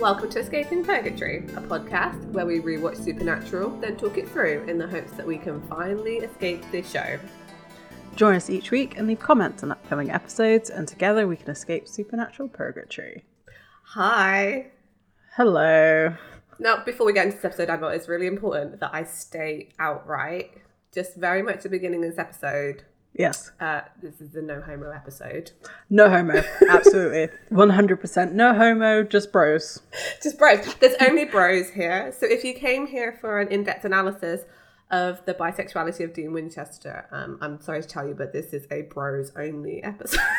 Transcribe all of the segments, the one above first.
Welcome to Escaping Purgatory, a podcast where we rewatch Supernatural, then talk it through in the hopes that we can finally escape this show. Join us each week and leave comments on upcoming episodes, and together we can escape supernatural purgatory. Hi. Hello. Now, before we get into this episode, I thought it's really important that I state outright, just very much the beginning of this episode, Yes. uh, this is the no homo episode. No homo. Absolutely. 100% no homo, just bros. Just bros. There's only bros here. So if you came here for an in-depth analysis of the bisexuality of Dean Winchester, um, I'm sorry to tell you, but this is a bros only episode.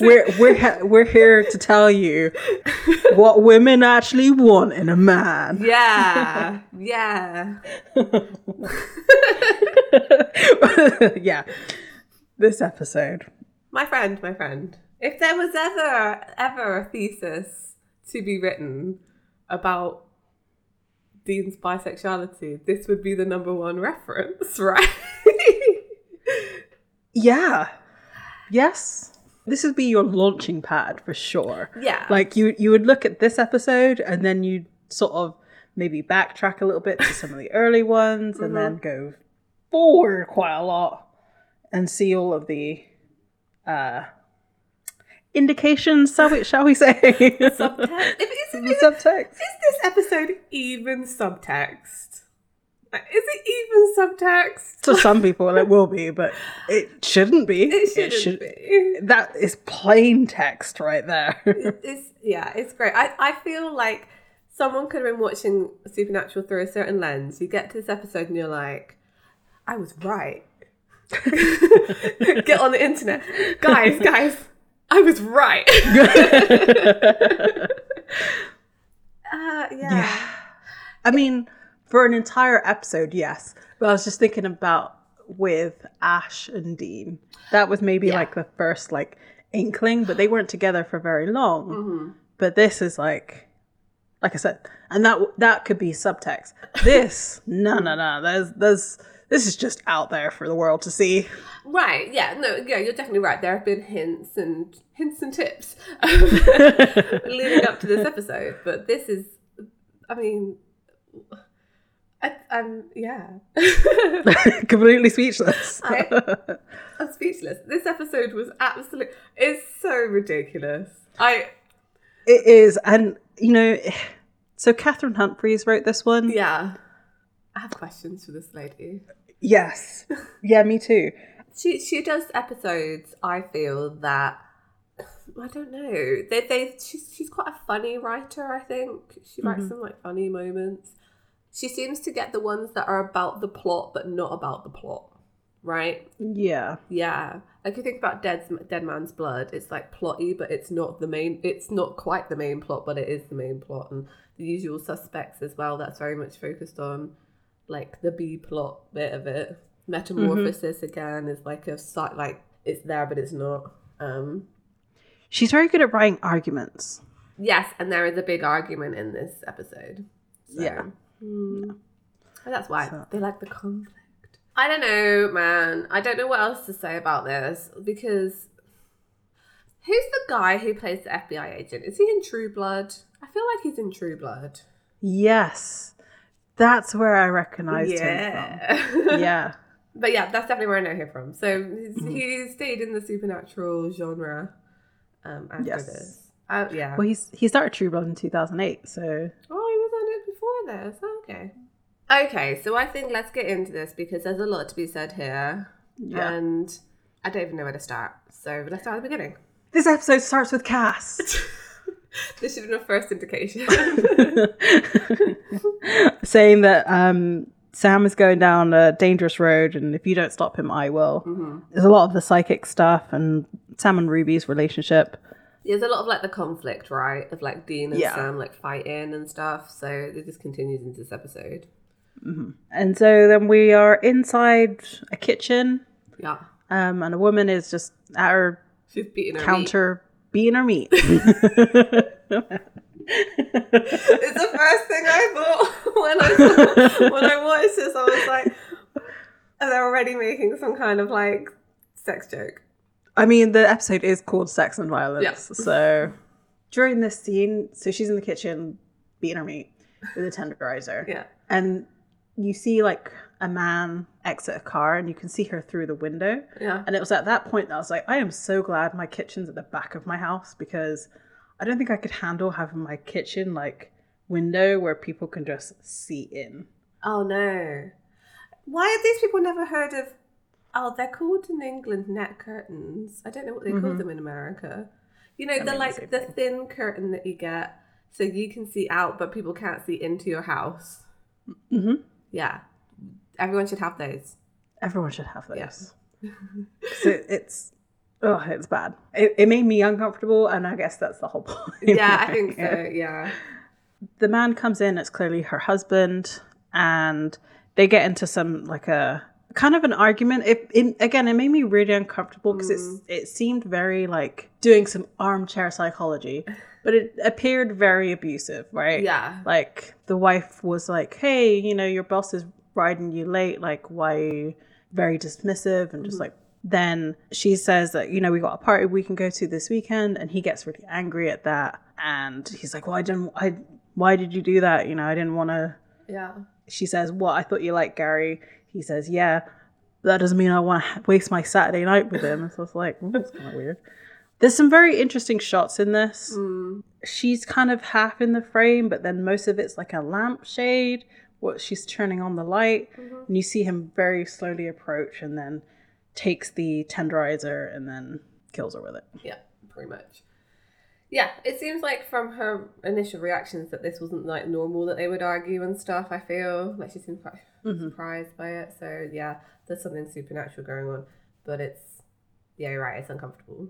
We're, we're, we're here to tell you what women actually want in a man. yeah, yeah. yeah. This episode. My friend, my friend. If there was ever, ever a thesis to be written about Dean's bisexuality, this would be the number one reference, right? Yeah. Yes. This would be your launching pad for sure. yeah. Like you you would look at this episode and then you'd sort of maybe backtrack a little bit to some of the early ones and then go forward quite a lot and see all of the uh indications, shall we, shall we say? subtext. If, is, subtext. is this episode even subtext? Is it even subtext? To some people it will be, but it shouldn't be. It shouldn't should- be. That is plain text right there. It's yeah, it's great. I, I feel like someone could have been watching Supernatural through a certain lens. You get to this episode and you're like, I was right. get on the internet. Guys, guys, I was right. uh, yeah. Yeah. I mean, for an entire episode, yes. But I was just thinking about with Ash and Dean. That was maybe Yeah. like the first like inkling, but they weren't together for very long. Mm-hmm. But this is like, like I said, and that that could be subtext. This, no, no, no. There's, there's, this is just out there for the world to see. Right. Yeah. No. Yeah. You're definitely right. There have been hints and hints and tips leading up to this episode, but this is, I mean, I, yeah. Completely speechless. I- I'm speechless. This episode was absolute. It's so ridiculous. I it is, and you know, so Cathryn Humphris wrote this one. yeah. I have questions for this lady. Yes. Yeah, me too. She she does episodes. I feel that I don't know. They they she's she's quite a funny writer. I think she writes mm-hmm. some like funny moments. She seems to get the ones that are about the plot, but not about the plot. Right? Yeah. Yeah. Like you think about Dead Dead Man's Blood, it's like plotty, but it's not the main. It's not quite the main plot, but it is the main plot. And the usual suspects as well. That's very much focused on like the B plot bit of it. Metamorphosis again is like a site like it's there, but it's not. Um She's very good at writing arguments. Yes, and there is a big argument in this episode. So, Yeah. hmm. And that's why So- they like the conflict. I don't know, man. I don't know what else to say about this because who's the guy who plays the FBI agent? Is he in True Blood? I feel like he's in True Blood. Yes. That's where I recognized him yeah. from. Yeah. But yeah, that's definitely where I know him from. So he stayed in the supernatural genre um, after Yes. this. Uh, yeah. Well, he's he started True Blood in 2008, so Oh, he was on it before this. Okay. Okay, so I think let's get into this because there's a lot to be said here. yeah. And I don't even know where to start. So let's start at the beginning. this episode starts with Cass This should have been a first indication. saying that um, Sam is going down a dangerous road, and if you don't stop him, I will. Mm-hmm. There's a lot of the psychic stuff and Sam and Ruby's relationship. There's a lot of like the conflict, right? Of like Dean and Yeah. Sam like fighting and stuff. So it just continues into this episode. And so then we are inside a kitchen, Yeah. um, and a woman is just at her She's beating her counter being her meat. It's the first thing I thought when I saw, when I watched this. I was like, and they're already making some kind of like sex joke. I mean, the episode is called Sex and Violence, Yeah. so during this scene, so she's in the kitchen beating her meat with a tenderizer. Yeah. And you see like a man exit a car and you can see her through the window. Yeah. And it was at that point that I was like, I am so glad my kitchen's at the back of my house because I don't think I could handle having my kitchen like window where people can just see in. Oh no. Why have these people never heard of oh, they're called in England net curtains. I don't know what they call Mhm. them in America. You know, I the mean, the like same the thin curtain that you get so you can see out but people can't see into your house. Mm-hmm. Yeah. Everyone should have those. Everyone should have those. Yes. So it's oh, it's bad. It, it made me uncomfortable, and I guess that's the whole point. Yeah, I think so. Yeah. the man comes in it's clearly her husband and they get into some like a kind of an argument it, it again it made me really uncomfortable because it's mm. it seemed very like doing some armchair psychology but it appeared very abusive right Yeah. like the wife was like hey you know your boss is riding you late like why are you very dismissive? And just like then she says that you know we got a party we can go to this weekend and he gets really angry at that. And he's like well i didn't i why did you do that? You know i didn't want to Yeah. she says what? I thought you liked gary. He says yeah that doesn't mean i want to waste my saturday night with him. So it's like "Hmm, that's kind of weird. There's some very interesting shots in this. Mm. she's kind of half in the frame, but then most of it's like a lampshade. What she's turning on the light, Mhm. and you see him very slowly approach, and then takes the tenderizer and then kills her with it. Yeah, pretty much. Yeah, it seems like from her initial reactions that this wasn't like normal that they would argue and stuff. I feel like she seemed quite Mhm. surprised by it. So yeah, there's something supernatural going on, but it's yeah, you're right. It's uncomfortable.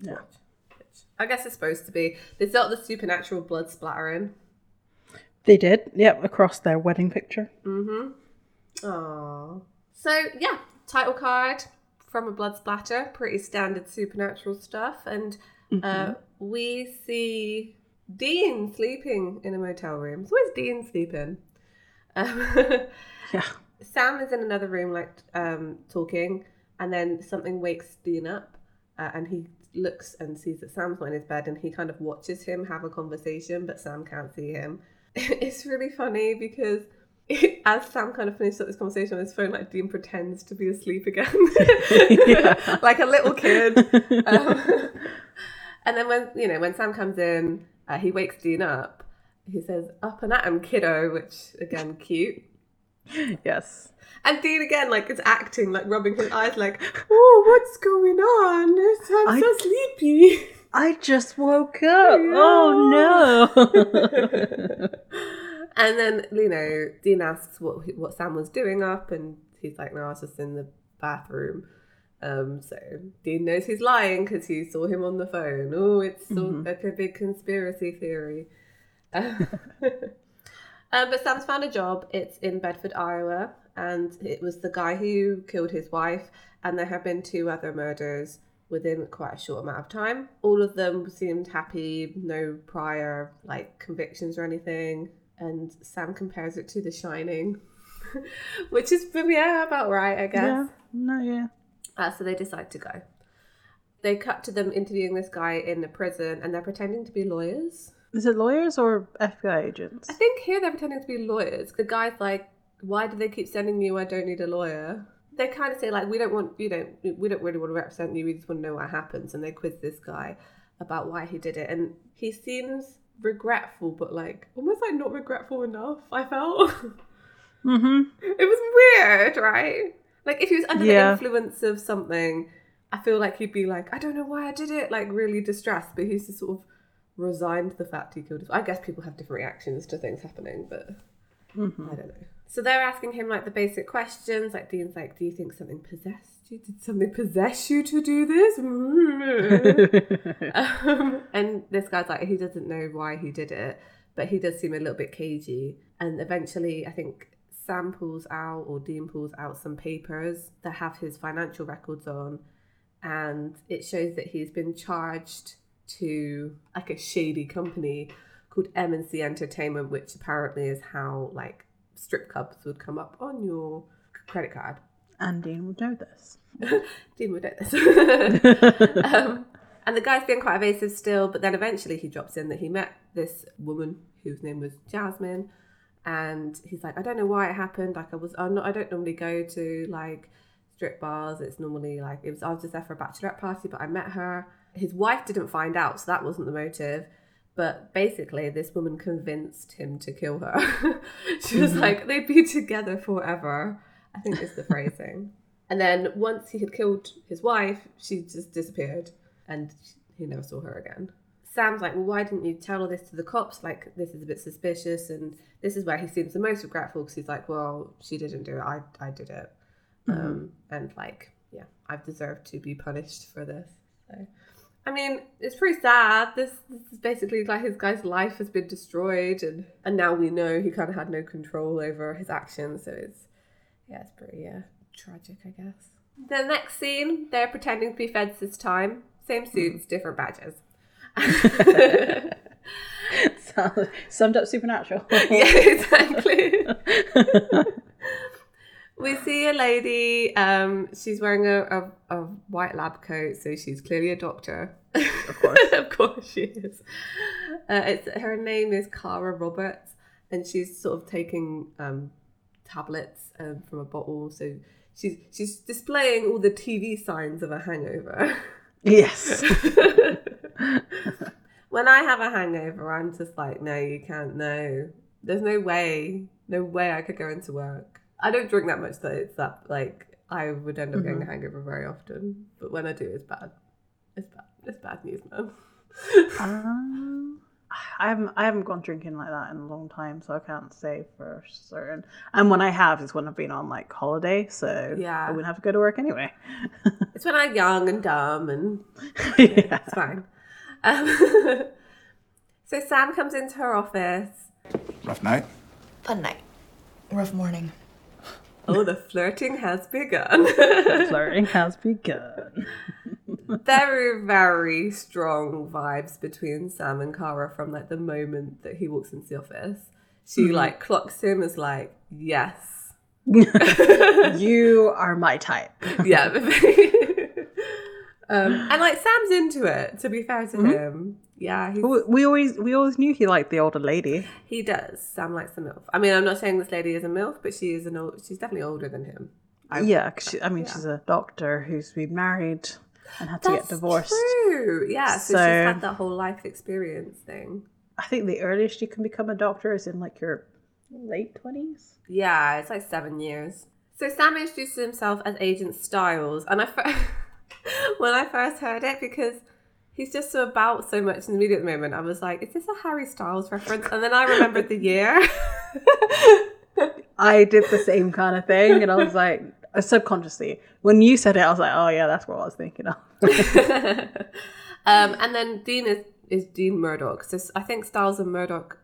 Yeah. watch, which I guess it's supposed to be. They got the supernatural blood splattering. They did, yep, across their wedding picture. Mm-hmm. Aww. So yeah, title card from a blood splatter, pretty standard supernatural stuff, and uh, we see Dean sleeping in a motel room. So where's Dean sleeping? Um, Yeah, Sam is in another room, like um, talking, and then something wakes Dean up, uh, and he looks and sees that Sam's not in his bed, and he kind of watches him have a conversation, but Sam can't see him. it's really funny because as Sam kind of finishes up this conversation on his phone, like Dean pretends to be asleep again, like a little kid. Um, and then when you know when Sam comes in, uh, he wakes Dean up. He says, "Up and at 'em, kiddo," which again, cute. yes. And Dean again, like, is acting, like, rubbing his eyes, like, oh, what's going on? I'm I- so sleepy. I just woke up. Oh no. and then, you know, Dean asks what what Sam was doing up, and he's like, no, I was just in the bathroom. Um, so Dean knows he's lying because he saw him on the phone. Oh, it's Mhm. like a big conspiracy theory. um, but Sam's found a job. It's in Bedford, Iowa, and it was the guy who killed his wife. And there have been two other murders within quite a short amount of time. All of them seemed happy, no prior like convictions or anything. And Sam compares it to The Shining, which is yeah about right, I guess. yeah. No, yeah. Uh, so they decide to go. They cut to them interviewing this guy in the prison, and they're pretending to be lawyers. Is it lawyers or FBI agents? I think here they're pretending to be lawyers. The guy's like, "Why do they keep sending you? I don't need a lawyer." They kind of say like, "We don't want you know we don't really want to represent you. We just want to know what happens." And they quiz this guy about why he did it, and he seems regretful, but like almost like not regretful enough. I felt Mm-hmm. it was weird, right? Like if he was under Yeah. the influence of something, I feel like he'd be like, I don't know why I did it, like really distressed. But he's just sort of resigned to the fact he killed. His... I guess people have different reactions to things happening, but Mm-hmm. I don't know. So they're asking him like the basic questions. Like Dean's like, "Do you think something possessed you? Did something possess you to do this?" um, and this guy's like, he doesn't know why he did it, but he does seem a little bit cagey. And eventually, I think Sam pulls out or Dean pulls out some papers that have his financial records on, and it shows that he's been charged to like a shady company called M&C Entertainment, which apparently is how like strip clubs would come up on your credit card. and Dean would know this. Dean would know this. um, And the guy's being quite evasive still, but then eventually he drops in that he met this woman whose name was Jasmine, and he's like, I don't know why it happened. Like I was, I'm not, I don't normally go to like strip bars. It's normally like it was. I was just there for a bachelorette party, but I met her. His wife didn't find out, so that wasn't the motive. But basically, this woman convinced him to kill her. she was like, they'd be together forever. I think is the phrasing. And then once he had killed his wife, she just disappeared and he never saw her again. Sam's like, well, why didn't you tell all this to the cops? Like, this is a bit suspicious. And this is where he seems the most regretful because he's like, well, she didn't do it. I, I did it. Um, and like, yeah, I've deserved to be punished for this. So, I mean, it's pretty sad. This, this is basically like his guy's life has been destroyed, and and now we know he kind of had no control over his actions. So it's yeah, it's pretty yeah tragic, I guess. The next scene, they're pretending to be feds this time. Same hmm. suits, different badges. Summed up supernatural. yeah, exactly. we see a lady. Um, she's wearing a, a, a white lab coat, so she's clearly a doctor. Of course. of course, she is. Uh, it's her name is Cara Roberts, and she's sort of taking um, tablets um, from a bottle. So she's she's displaying all the TV signs of a hangover. Yes. when I have a hangover, I'm just like, no, you can't. No, there's no way, no way I could go into work. I don't drink that much that it's that like I would end up getting a hangover very often. But when I do, it's bad. It's bad. It's bad news, man. Um, I haven't I haven't gone drinking like that in a long time, so I can't say for certain. And when I have, it's when I've been on like holiday, so Yeah. I wouldn't have to go to work anyway. It's when I'm young and dumb and yeah. it's fine. Um, so Sam comes into her office. Rough night. Fun night. Rough morning. Oh, the flirting has begun. The flirting has begun. very very strong vibes between Sam and Cara from like the moment that he walks into the office. She like clocks him as like yes, you are my type. yeah, um, and like Sam's into it. To be fair to him, yeah, he's, We always we always knew he liked the older lady. he does. Sam likes the milf. I mean, I'm not saying this lady is a milf, but she is an old. She's definitely older than him. yeah, 'cause she, I mean she's a doctor who's been married and had to That's get divorced. True. Yeah. So, she's had that whole life experience thing. I think the earliest you can become a doctor is in like your late twenties. Yeah, it's like seven years. So Sam introduces himself as Agent Styles, and I fir- when I first heard it because he's just so about so much in the media at the moment, I was like, "Is this a Harry Styles reference?" And then I remembered the year. I did the same kind of thing, and I was like, uh, subconsciously, when you said it, I was like, oh yeah, that's what I was thinking of. um, and then Dean is is Dean Murdoch. So I think Styles and Murdoch.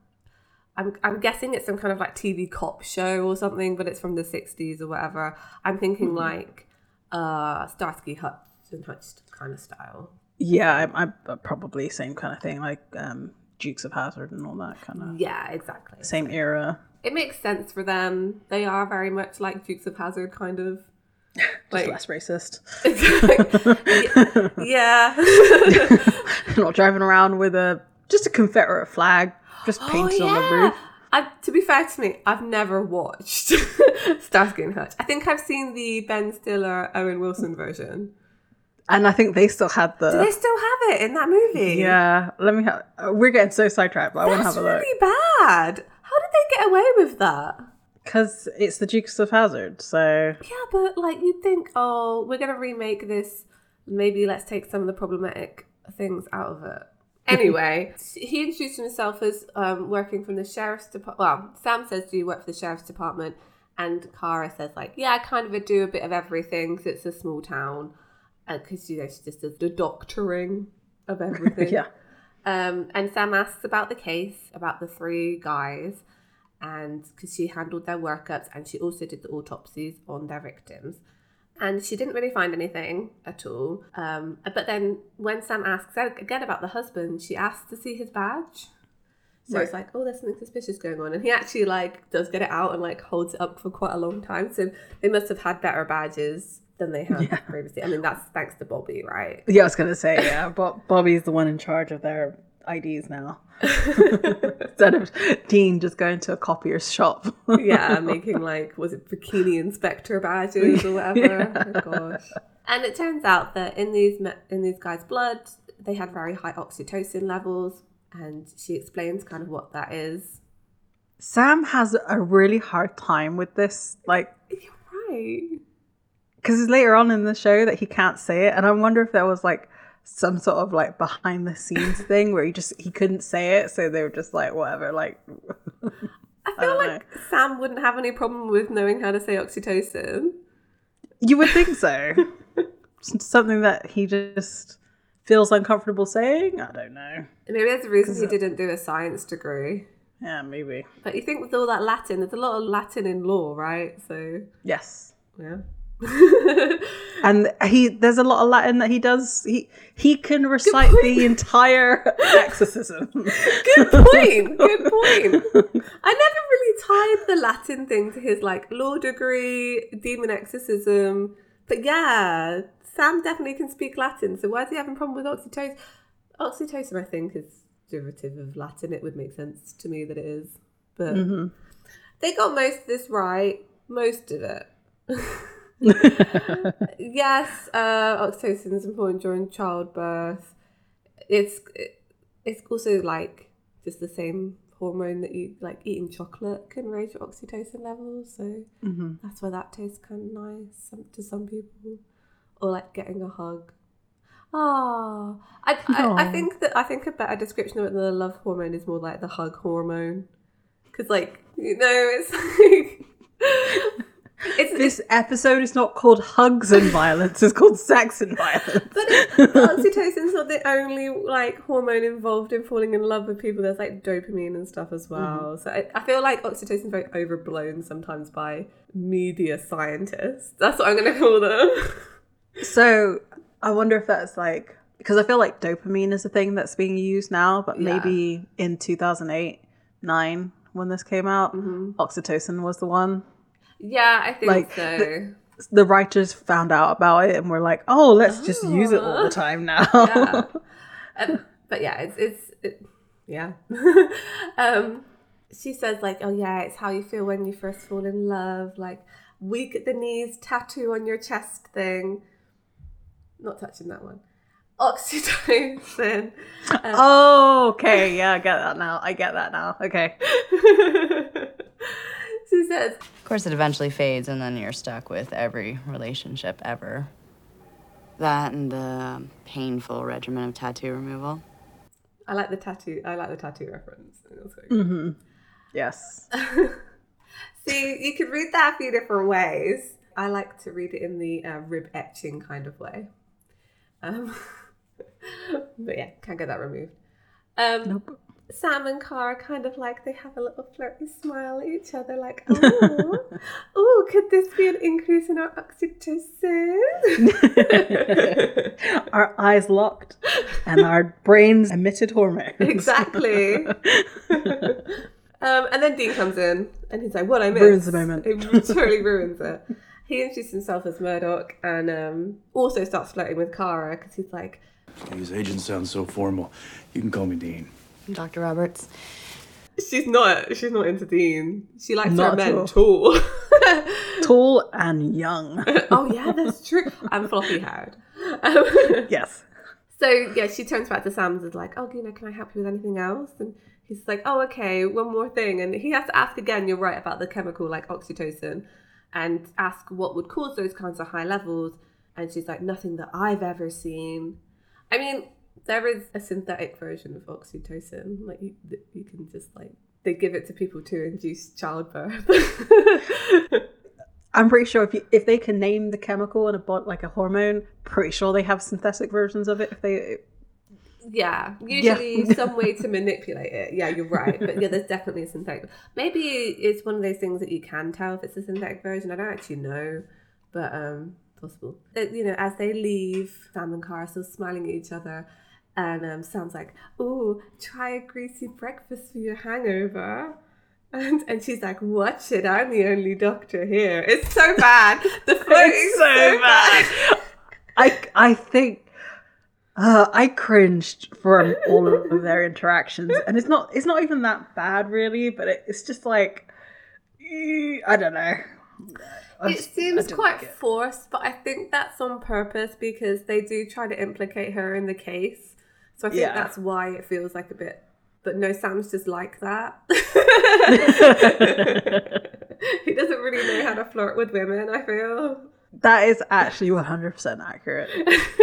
I'm I'm guessing it's some kind of like TV cop show or something, but it's from the '60s or whatever. I'm thinking like uh Starsky Hutch and Hutch kind of style. Yeah, I'm, I'm uh, probably same kind of thing, like um, Dukes of Hazzard and all that kind of Yeah, exactly. same era. It makes sense for them. They are very much like Dukes of Hazzard, kind of. Just Like, less racist. yeah. Not driving around with a just a Confederate flag, just painted on the roof. Oh, I, to be fair to me, I've never watched Starsky and Hutch. I think I've seen the Ben Stiller, Owen Wilson version. And I think they still had the. Do they still have it in that movie? Yeah, let me have. We're getting so sidetracked, but I want to That's have a look. really bad. How did they get away with that? Because it's the Dukes of Hazzard, so. Yeah, but like you'd think, oh, we're gonna remake this. Maybe let's take some of the problematic things out of it. Anyway, he introduced himself as um, working from the sheriff's department. Well, Sam says, "Do you work for the sheriff's department?" And Cara says, "Like, yeah, I kind of do a bit of everything. Cause it's a small town, because you know she just does the doctoring of everything." Yeah. Um, and Sam asks about the case, about the three guys, and because she handled their workups and she also did the autopsies on their victims. And she didn't really find anything at all. Um, but then when Sam asks again about the husband, she asks to see his badge. So it's like, oh, there's something suspicious going on. And he actually like does get it out and like holds it up for quite a long time. So they must have had better badges than they have previously. I mean, that's thanks to Bobby, right? Yeah, I was gonna say yeah. But Bobby's the one in charge of their IDs now, instead of Dean just going to a copier's shop. yeah, making like was it bikini inspector badges or whatever. Oh gosh. And it turns out that in these in these guys' blood, they had very high oxytocin levels, and she explains kind of what that is. Sam has a really hard time with this, like You're right. Because it's later on in the show that he can't say it, and I wonder if there was like some sort of like behind the scenes thing where he just he couldn't say it, so they were just like whatever, like I feel don't like Sam wouldn't have any problem with knowing how to say oxytocin. you would think so. Something that he just feels uncomfortable saying. I don't know. Maybe there's a reason he uh, didn't do a science degree. Yeah, maybe. But you think with all that Latin, there's a lot of Latin in law, right? So Yes. yeah. And he there's a lot of Latin that he does. He he can recite the entire exorcism. Good point. Good point. I never really tied the Latin thing to his like law degree, demon exorcism. But yeah, Sam definitely can speak Latin. So why is he having a problem with oxytocin? Oxytocin, I think, is derivative of Latin. It would make sense to me that it is. But mm-hmm. they got most of this right. Most of it. yes, uh, oxytocin is important during childbirth. It's it's also like just the same hormone that you like eating chocolate can raise your oxytocin levels. So that's why that tastes kind of nice to some people, or like getting a hug. Ah, I, I I think that I think a better description of it than the love hormone is more like the hug hormone, because like you know it's like it's, it's this episode is not called hugs and violence. It's called sex and violence. But it, oxytocin's not the only like hormone involved in falling in love with people. There's like dopamine and stuff as well. Mm-hmm. So I, I feel like oxytocin's very overblown sometimes by media scientists. That's what I'm going to call them. So I wonder if that's like because I feel like dopamine is a thing that's being used now, but Yeah. maybe in 2008, nine when this came out, mm-hmm. oxytocin was the one. Yeah, I think Like, so. the- The writers found out about it and were like, "Oh, let's just use it all the time now." yeah. Um, but yeah, it's it's it, yeah. um, she says like, oh yeah, it's how you feel when you first fall in love, like weak at the knees, tattoo on your chest thing. Not touching that one. Oxytocin. oh, okay, yeah, I get that now. I get that now. Okay. She says, Of course, it eventually fades, and then you're stuck with every relationship ever. That and the painful regimen of tattoo removal. I like the tattoo. I like the tattoo reference. That's quite good. Yes. See, you could read that a few different ways. I like to read it in the uh, rib etching kind of way. Um, but yeah, can't get that removed. Um, Nope. Sam and Cara kind of like they have a little flirty smile at each other, like, oh, oh, could this be an increase in our oxytocin? our eyes locked and our brains emitted hormones. exactly. um, and then Dean comes in and he's like, "What I missed?" Ruins the moment. It totally ruins it. He introduces himself as Murdoch and um, also starts flirting with Cara because he's like, These agents sound so formal. You can call me Dean. Dr. Roberts. "She's not. She's not into Dean. She likes Not her men tall." Tall and young. oh yeah, that's true. And floppy haired. Um, yes. So yeah, she turns back to Sam and is like, "Oh, you know, can I help you with anything else?" And he's like, "Oh, okay, one more thing." And he has to ask again. You're right about the chemical like oxytocin, and ask what would cause those kinds of high levels. And she's like, "Nothing that I've ever seen." I mean, there is a synthetic version of oxytocin. Like you, you can just like they give it to people to induce childbirth. I'm pretty sure if you, if they can name the chemical in a bod like a hormone, pretty sure they have synthetic versions of it. If they Yeah, usually some way to manipulate it. Yeah, you're right. But yeah, there's definitely a synthetic. Maybe it's one of those things that you can tell if it's a synthetic version. I don't actually know, but um, possible. You know, as they leave, Sam and Cara are still smiling at each other, and um, Sam's like, "Ooh, try a greasy breakfast for your hangover." And, and she's like, watch it, I'm the only doctor here. It's so bad. The food is so, bad. I I think uh, I cringed from all of their interactions, and it's not it's not even that bad really, but it, it's just like I don't know. I It just- seems quite like it. forced, but I think that's on purpose because they do try to implicate her in the case. So I think Yeah. that's why it feels like a bit. But no, Sam's just like that. he doesn't really know how to flirt with women. I feel. That is actually one hundred percent accurate.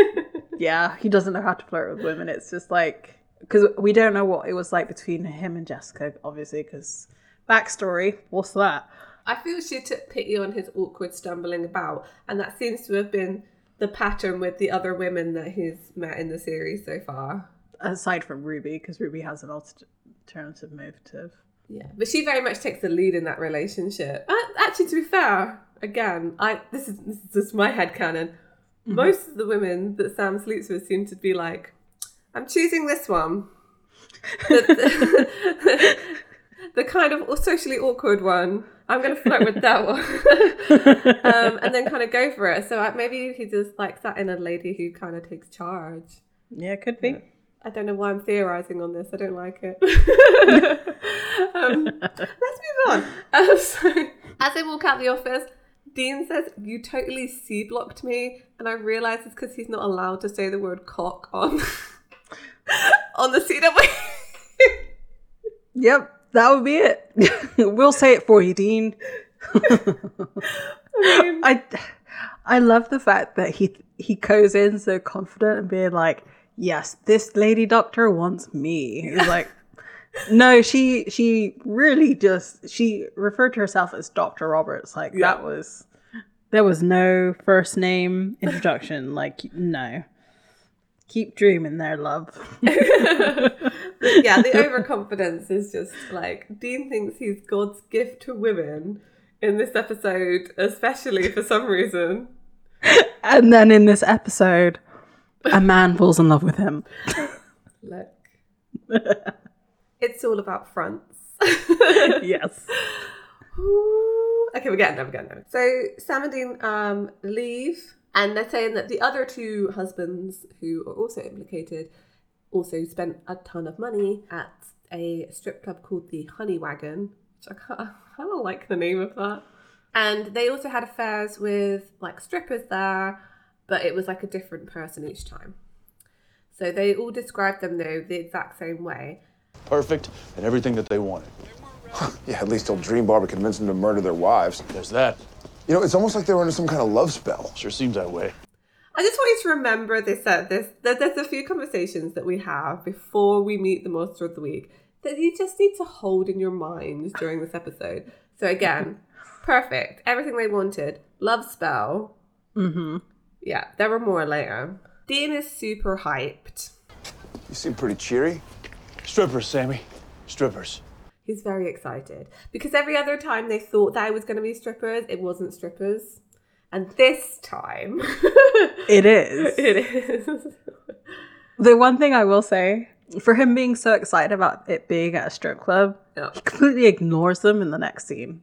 yeah, he doesn't know how to flirt with women. It's just like because we don't know what it was like between him and Jessica, obviously. Because backstory, what's that? I feel she took pity on his awkward stumbling about, and that seems to have been the pattern with the other women that he's met in the series so far. Aside from Ruby, because Ruby has an alternative motive. Yeah, but she very much takes the lead in that relationship. Uh, actually, to be fair, again, I this is this is just my headcanon. Most of the women that Sam sleeps with seem to be like, I'm choosing this one. The, kind of socially awkward one. I'm going to flirt with that one. um, and then kind of go for it. So maybe he just likes that in a lady who kind of takes charge. Yeah, could be. I don't know why I'm theorizing on this. I don't like it. um, let's move on. Um, so, as they walk out the office, Dean says, "You totally C blocked me," and I realise it's because he's not allowed to say the word cock on on the CW. Yep, that would be it. we'll say it for you, Dean. I, I love the fact that he he goes in so confident and being like, "Yes, this lady doctor wants me." He's like, "No, she she really just she referred to herself as Doctor Roberts. Like that was there was no first name introduction. like no, keep dreaming there, love." yeah, the overconfidence is just like Dean thinks he's God's gift to women in this episode, especially for some reason. And then in this episode, a man falls in love with him. Look, it's all about fronts. yes. Ooh. okay, we're getting there. We're getting there. So Sam and Dean um, leave, and they're saying that the other two husbands who are also implicated also spent a ton of money at a strip club called the Honey Wagon, which I kind of like the name of that. And they also had affairs with like strippers there, but it was like a different person each time. So they all described them though the exact same way. Perfect and everything that they wanted. Yeah, at least old Dream Barber convinced them to murder their wives. There's that. You know, it's almost like they were under some kind of love spell. Sure seems that way. I just want you to remember this. Uh, this that there's a few conversations that we have before we meet the monster of the week that you just need to hold in your mind during this episode. So again, perfect, everything they wanted. Love spell. Mm-hmm. Yeah, there were more later. Dean is super hyped. You seem pretty cheery. Strippers, Sammy. Strippers. He's very excited because every other time they thought that it was going to be strippers, it wasn't strippers, and this time It is. it is. The one thing I will say, for him being so excited about it being at a strip club, Yeah. he completely ignores them in the next scene.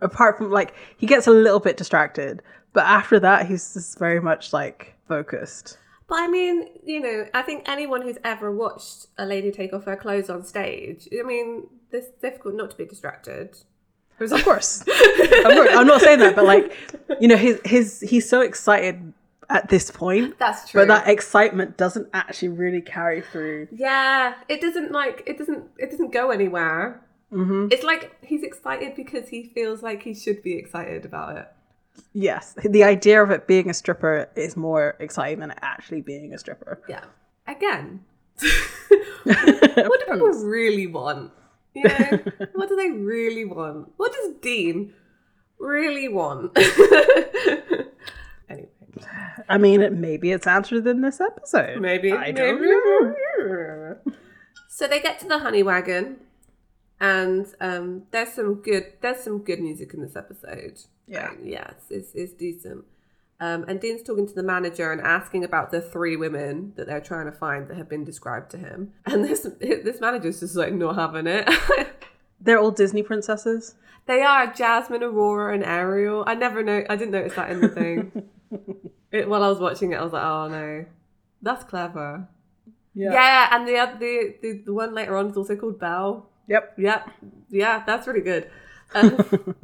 Apart from, like, he gets a little bit distracted, but after that, he's just very much, like, focused. But I mean, you know, I think anyone who's ever watched a lady take off her clothes on stage, I mean, it's difficult not to be distracted. Of course. of course. I'm not saying that, but, like, you know, his, his he's so excited at this point, That's true. but that excitement doesn't actually really carry through. yeah, it doesn't like it doesn't it doesn't go anywhere. Mm-hmm. It's like he's excited because he feels like he should be excited about it. Yes, the idea of it being a stripper is more exciting than it actually being a stripper. Yeah. Again, what do people really want? You know, what do they really want? What does Dean really want? anyway, I mean, maybe it's answered in this episode. maybe. I don't maybe. know. So they get to the honey wagon, and um, there's some good there's some good music in this episode. Yeah. Yes, it's it's decent. Um, and Dean's talking to the manager and asking about the three women that they're trying to find that have been described to him. And this this manager's just like not having it. They're all Disney princesses. They are Jasmine, Aurora, and Ariel. I never know. I didn't notice that in the thing. it, while I was watching it, I was like, "Oh no, that's clever." Yeah, Yeah, and the, the the the one later on is also called Belle. Yep. Yep. Yeah, that's really good. Um,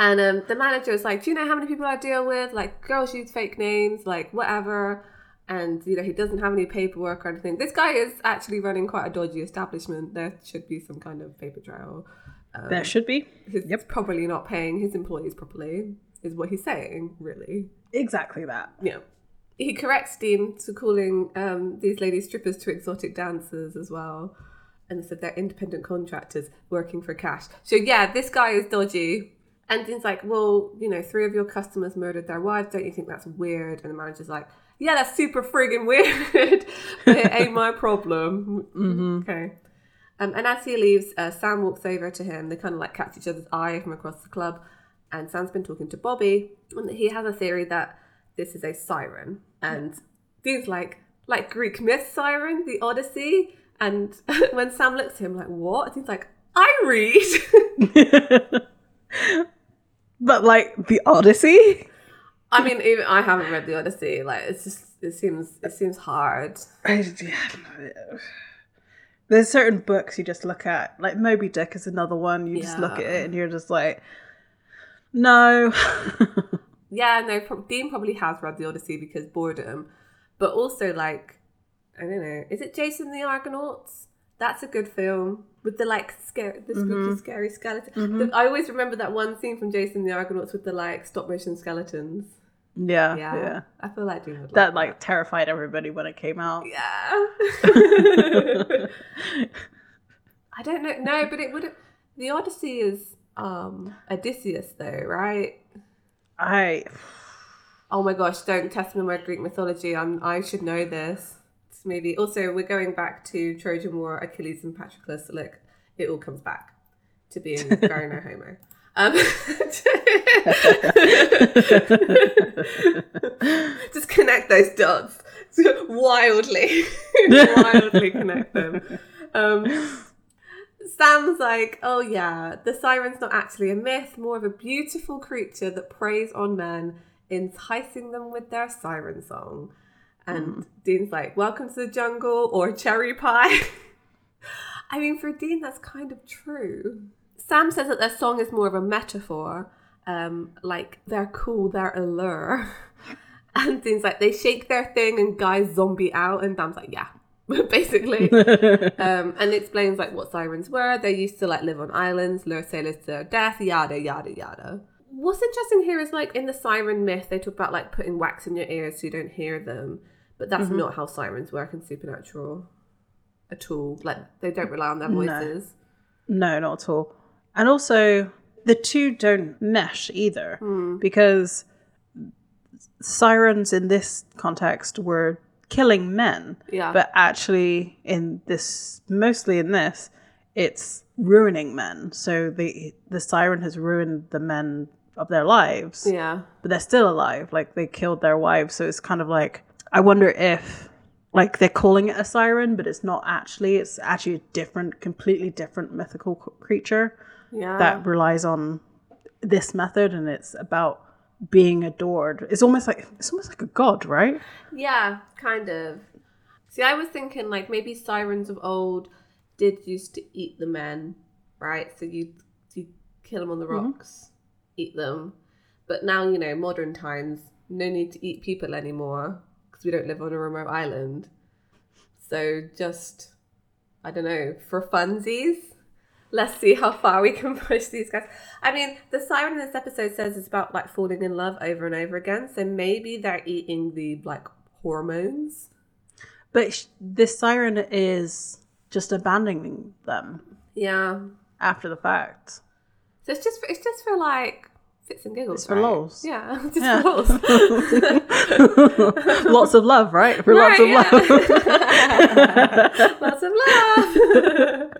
and um, the manager is like, Do you know how many people I deal with? Like, girls use fake names, like, whatever. And, you know, he doesn't have any paperwork or anything. This guy is actually running quite a dodgy establishment. There should be some kind of paper trail. Um, There should be. He's probably not paying his employees properly, is what he's saying, really. Exactly that. Yeah. He corrects Dean to calling um, these ladies strippers to exotic dancers as well. And said they're independent contractors working for cash. So, yeah, this guy is dodgy. And Dean's like, well, you know, three of your customers murdered their wives. Don't you think that's weird? And the manager's like, yeah, that's super friggin' weird. but it ain't my problem. Okay. Um, and as he leaves, uh, Sam walks over to him. They kind of like catch each other's eye from across the club. And Sam's been talking to Bobby. And he has a theory that this is a siren. And Dean's like, like Greek myth siren, the Odyssey. And when Sam looks at him, like, what? And he's like, I read. But like the Odyssey. I mean, even I haven't read the Odyssey. Like, it's just it seems it seems hard. I- yeah, There's certain books you just look at, like Moby Dick is another one. You just look at it and you're just like, no. Yeah, no, pro- Dean probably has read the Odyssey because boredom, but also like, I don't know, is it Jason the Argonauts? That's a good film with the like scary, the spooky, scary skeleton. The- I always remember that one scene from Jason the Argonauts with the like stop motion skeletons. yeah, Yeah, yeah, I feel like would That like like terrified everybody when it came out. Yeah. I don't know. No, but it would. The Odyssey is um Odysseus, though, right? I Oh my gosh! Don't test me on my Greek mythology. I'm. I should know this. This movie. Also, we're going back to Trojan War, Achilles, and Patroclus. Look, it all comes back to being very no homo. Um, just connect those dots wildly, wildly connect them. Um, Sam's like, oh yeah, the siren's not actually a myth, more of a beautiful creature that preys on men, enticing them with their siren song. And Dean's like, welcome to the jungle or cherry pie. I mean, for Dean, that's kind of true. Sam says that their song is more of a metaphor, um, like they're cool, they're allure. And Dean's like, they shake their thing and guys zombie out. And Sam's like, yeah, basically. um, and explains like what sirens were. They used to like live on islands, lure sailors to their death, yada, yada, yada. What's interesting here is like in the siren myth, they talk about like putting wax in your ears so you don't hear them. But that's not how sirens work in Supernatural at all. Like they don't rely on their voices. No, not at all. And also, the two don't mesh either Hmm. because sirens in this context were killing men. Yeah. But actually, in this, mostly in this, it's ruining men. So the the siren has ruined the men of their lives, Yeah. but they're still alive. Like they killed their wives. So it's kind of like I wonder if. Like they're calling it a siren, but it's not actually. It's actually a different, completely different mythical creature Yeah. that relies on this method and it's about being adored it's almost like it's almost like a god right Yeah, kind of. See, I was thinking like maybe sirens of old did used to eat the men, right? So you you kill them on the mm-hmm. rocks, eat them. But now you know, modern times, no need to eat people anymore because we don't live on a remote island. So just I don't know for funsies. Let's see how far we can push these guys. I mean, the siren in this episode says it's about like falling in love over and over again. So maybe they're eating the like hormones. but sh- this siren is just abandoning them Yeah. after the fact So it's just it's just for like fits and giggles. It's for right? lols. Yeah, just Yeah. for lols. lots of love right for lots of Right, love lots of love.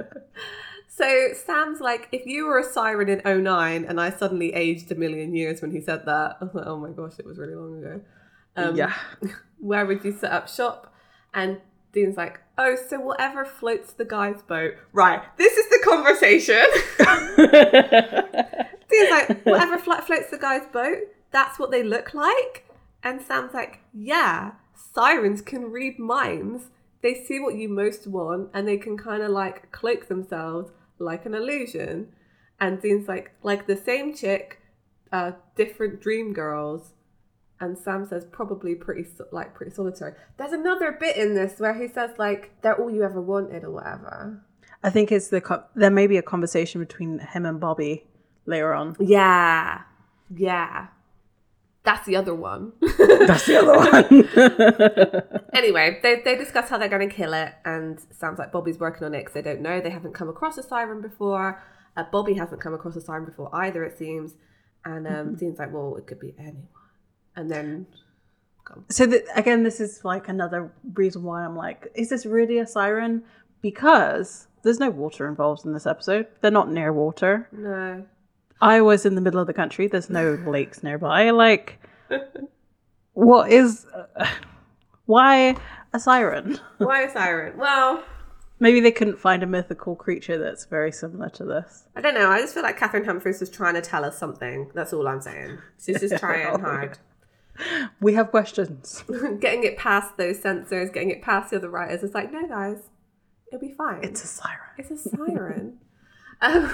so Sam's like, if you were a siren in 09 and I suddenly aged a million years when he said that, I was like, oh my gosh, it was really long ago. Um, yeah where would you set up shop? And Dean's like, oh, so whatever floats the guy's boat. Right, this is the conversation. Dean's like, whatever flo- floats the guy's boat, that's what they look like. And Sam's like, yeah, sirens can read minds. They see what you most want and they can kind of like cloak themselves like an illusion. And Dean's like, like the same chick, uh, different dream girls. And Sam says probably pretty like pretty solitary. There's another bit in this where he says like they're all you ever wanted or whatever. I think it's the co- there may be a conversation between him and Bobby later on. Yeah, yeah. That's the other one. That's the other one. anyway, they, they discuss how they're going to kill it, and sounds like, Bobby's working on it because they don't know. They haven't come across a siren before. Uh, Bobby hasn't come across a siren before either, it seems. And um, Dean's like, well, it could be anyone. And then, so th- again, this is like another reason why I'm like, is this really a siren? Because there's no water involved in this episode. They're not near water. no. Iowa's in the middle of the country. There's no lakes nearby. Like, what is? Uh, why a siren? Why a siren? Well, Maybe they couldn't find a mythical creature that's very similar to this. I don't know. I just feel like Cathryn Humphris was trying to tell us something. That's all I'm saying. She's just trying hard. We have questions. getting it past those censors, getting it past the other writers. It's like, no, guys, it'll be fine. It's a siren. It's a siren. um,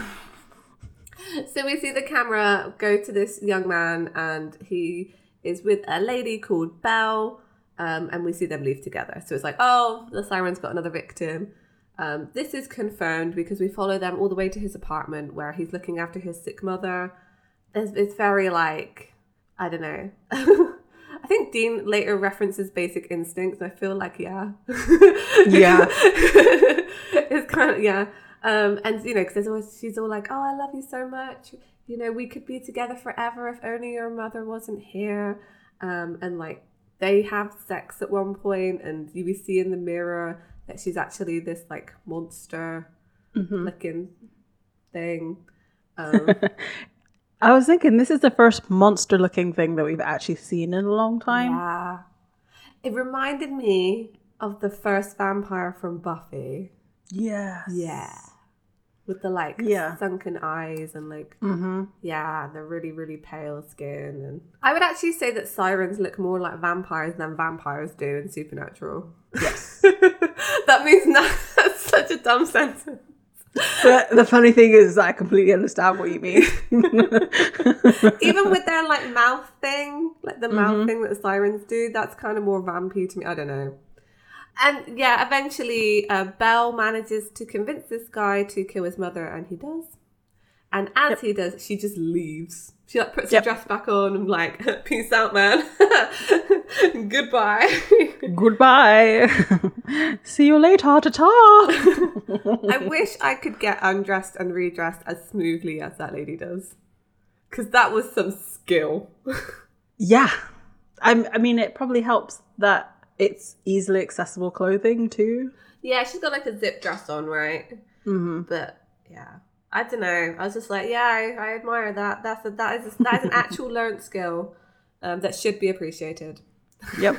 so we see the camera go to this young man, and he is with a lady called Belle, um, and we see them leave together. So it's like, oh, the siren's got another victim. Um, this is confirmed because we follow them all the way to his apartment where he's looking after his sick mother. It's, it's very like, I don't know. I think Dean later references Basic Instincts. I feel like, yeah. Yeah. it's kind of, yeah. Um, and, you know, because there's always, she's all like, oh, I love you so much. You know, we could be together forever if only your mother wasn't here. Um, and, like, they have sex at one point, and you see in the mirror that she's actually this, like, monster looking thing. Um, I was thinking this is the first monster looking thing that we've actually seen in a long time. Yeah. It reminded me of the first vampire from Buffy. Yes. Yeah. With the like Yeah. sunken eyes and like Mm-hmm. yeah, the really, really pale skin and I would actually say that sirens look more like vampires than vampires do in Supernatural. Yes. that means not that's such a dumb sentence. but the funny thing is, I completely understand what you mean. Even with their like mouth thing, like the mouth thing that sirens do, that's kind of more vampy to me. I don't know. And yeah, eventually, uh, Belle manages to convince this guy to kill his mother, and he does. And as he does, she just leaves. She like puts Yep. her dress back on and like, peace out, man. Goodbye. Goodbye. See you later, ta ta. I wish I could get undressed and redressed as smoothly as that lady does, because that was some skill. yeah. I'm, I mean, it probably helps that it's easily accessible clothing too. Yeah, she's got like a zip dress on, right? Mm-hmm. But yeah, I don't know. I was just like, yeah, I, I admire that. That's a, that is a, that is an actual learned skill um, that should be appreciated. Yep.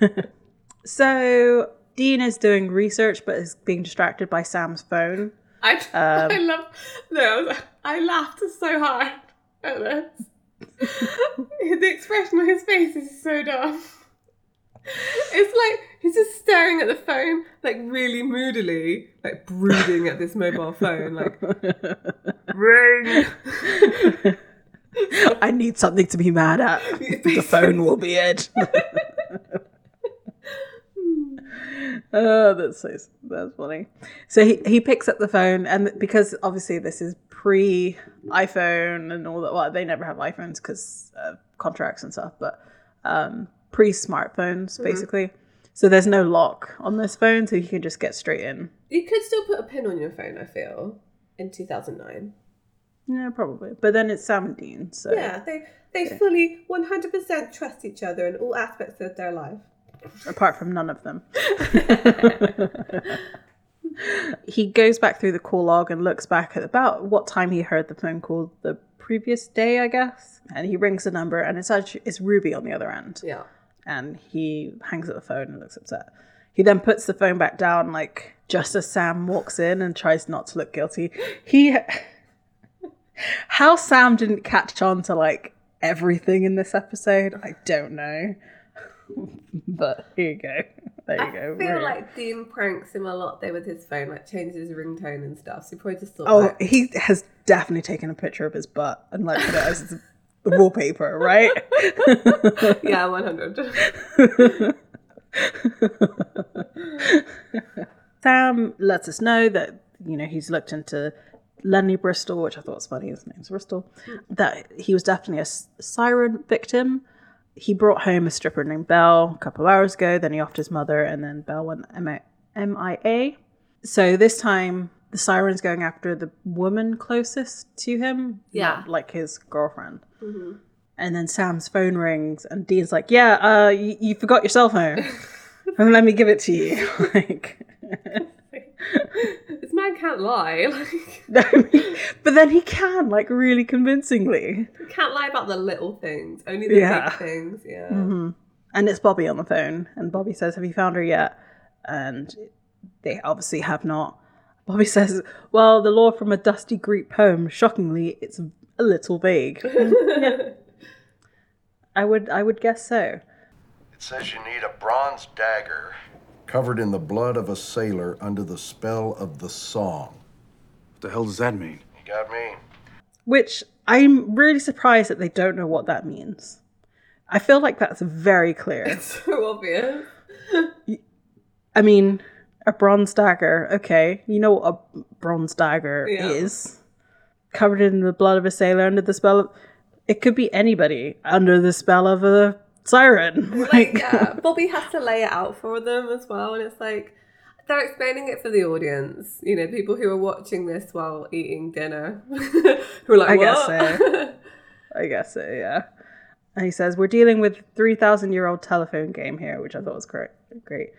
so Dean is doing research, but is being distracted by Sam's phone. I Um, I love no, I, was- I laughed so hard at this. the expression on his face is so dumb. It's like he's just staring at the phone, like really moodily, like brooding at this mobile phone, like ring. I need something to be mad at. the phone will be it. oh, that's so that's funny. So he he picks up the phone, and because obviously this is pre iPhone and all that. Well, they never have iPhones because uh, contracts and stuff, but um, pre smartphones mm-hmm. basically. So there's no lock on this phone, so you can just get straight in. You could still put a pin on your phone, I feel, in 2009. Yeah, probably. But then it's Sam and Dean, so Yeah, they they fully 100% trust each other in all aspects of their life. apart from none of them. he goes back through the call log and looks back at about what time he heard the phone call the previous day, I guess. And he rings the number, and it's actually it's Ruby on the other end. Yeah. And he hangs up the phone and looks upset. He then puts the phone back down, like just as Sam walks in and tries not to look guilty. He, how Sam didn't catch on to like everything in this episode, I don't know. but here you go. There you I go. I feel We're- like Dean pranks him a lot there with his phone, like changes his ringtone and stuff. So he probably just thought, Oh, like, he has definitely taken a picture of his butt and like put it as wallpaper, right? yeah, one hundred. Sam lets us know that you know he's looked into Lenny Bristol, which I thought was funny. His name's Bristol. That he was definitely a siren victim. He brought home a stripper named Belle a couple of hours ago. Then he offed his mother, and then Belle went MIA. So this time the siren's going after the woman closest to him, Yeah. not like his girlfriend. And then Sam's phone rings, and Dean's like, "Yeah, uh, you, you forgot your cell phone, and let me give it to you." like, this man can't lie. Like, but then he can, like, really convincingly. he can't lie about the little things, only the Yeah. big things. Yeah. And it's Bobby on the phone, and Bobby says, "Have you found her yet?" And they obviously have not. Bobby says, "Well, the law from a dusty Greek poem. Shockingly, it's a little vague." yeah. I would, I would guess so. It says you need a bronze dagger covered in the blood of a sailor under the spell of the song. What the hell does that mean? You got me? Which I'm really surprised that they don't know what that means. I feel like that's very clear. It's So obvious. I mean, a bronze dagger. Okay, you know what a bronze dagger Yeah. is. Covered in the blood of a sailor under the spell of. It could be anybody under the spell of a siren. Like, yeah, Bobby has to lay it out for them as well, and it's like they're explaining it for the audience. You know, people who are watching this while eating dinner, who are like, I what? guess so. I guess so, yeah. And he says, We're dealing with 3,000 year old telephone game here, which I thought was great. great.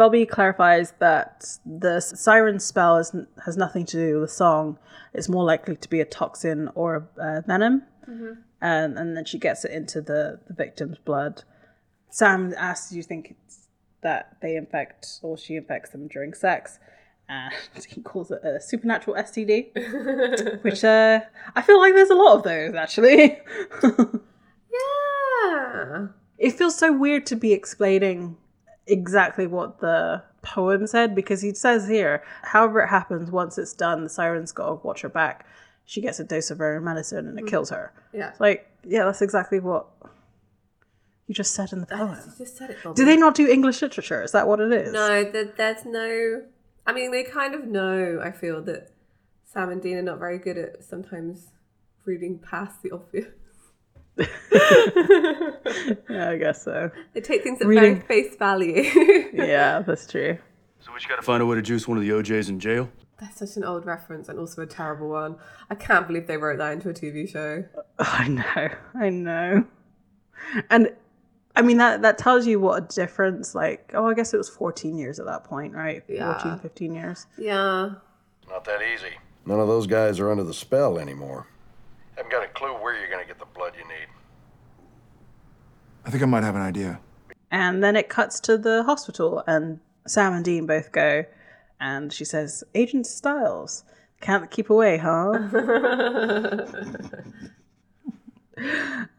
Bobby clarifies that the siren spell is, has nothing to do with the song. It's more likely to be a toxin or a uh, venom. And, and then she gets it into the, the victim's blood. Sam asks, Do you think it's that they infect or she infects them during sex? And he calls it a supernatural STD which uh, I feel like there's a lot of those actually. yeah. it feels so weird to be explaining exactly what the poem said because he says here, however it happens, once it's done, the siren's got to watch her back. She gets a dose of her own medicine and it mm. kills her. Yeah. Like, yeah, that's exactly what you just said in the poem. Said it, Do they not do English literature? Is that what it is? No, there, there's no. I mean, they kind of know. I feel that Sam and Dean are not very good at sometimes reading past the obvious. Yeah, I guess so. They take things at Reading- very face value. Yeah, that's true. So we just gotta find a way to juice one of the OJs in jail? That's such an old reference and also a terrible one. I can't believe they wrote that into a TV show. I know, I know. And I mean that that tells you what a difference like oh I guess it was 14 years at that point, right? Yeah. 14, 15 years. Yeah. Not that easy. None of those guys are under the spell anymore. I haven't got a clue where you're gonna get the blood you need. I think I might have an idea. And then it cuts to the hospital and Sam and Dean both go and she says, "Agent Styles, can't keep away, huh?"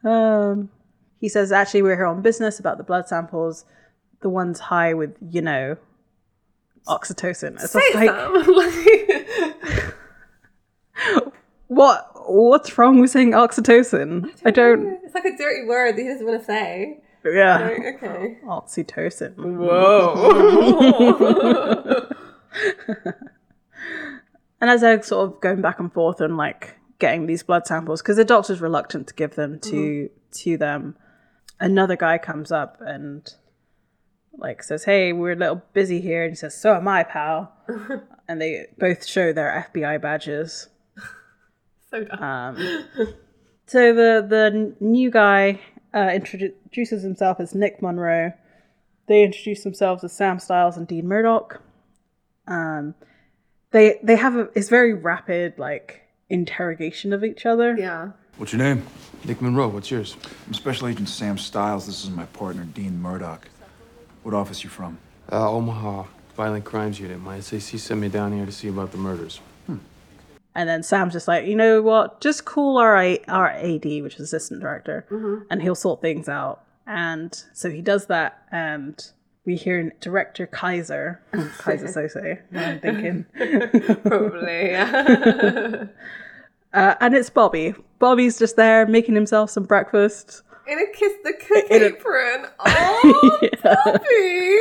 um he says, "Actually, we're here on business about the blood samples. The ones high with, you know, oxytocin." It's Say just like Sam. Like- What? What's wrong with saying oxytocin? I don't. It's like a dirty word that he doesn't want to say. Yeah. Like, okay. Oxytocin. Whoa. And as they're sort of going back and forth and like getting these blood samples, because the doctor's reluctant to give them to mm-hmm. to them, another guy comes up and like says, "Hey, we're a little busy here," and he says, "So am I, pal." and they both show their FBI badges. So dumb. Um, so the the new guy uh, introduces himself as Nick Monroe. They introduce themselves as Sam Styles and Dean Murdoch. Um, they they have a it's very rapid like interrogation of each other. yeah. What's your name? Nick Monroe, what's yours? I'm Special Agent Sam Stiles. This is my partner, Dean Murdoch. What office you from? Uh, Omaha Violent Crimes Unit. My SAC sent me down here to see about the murders. And then Sam's just like, you know what? Just call our A- our AD, which is assistant director, and he'll sort things out. And so he does that, and we hear director Kaiser, Kaiser Söze. I'm thinking, Probably. Yeah. uh, and it's Bobby. Bobby's just there making himself some breakfast. In a kiss the cook In a- apron. Oh, Bobby.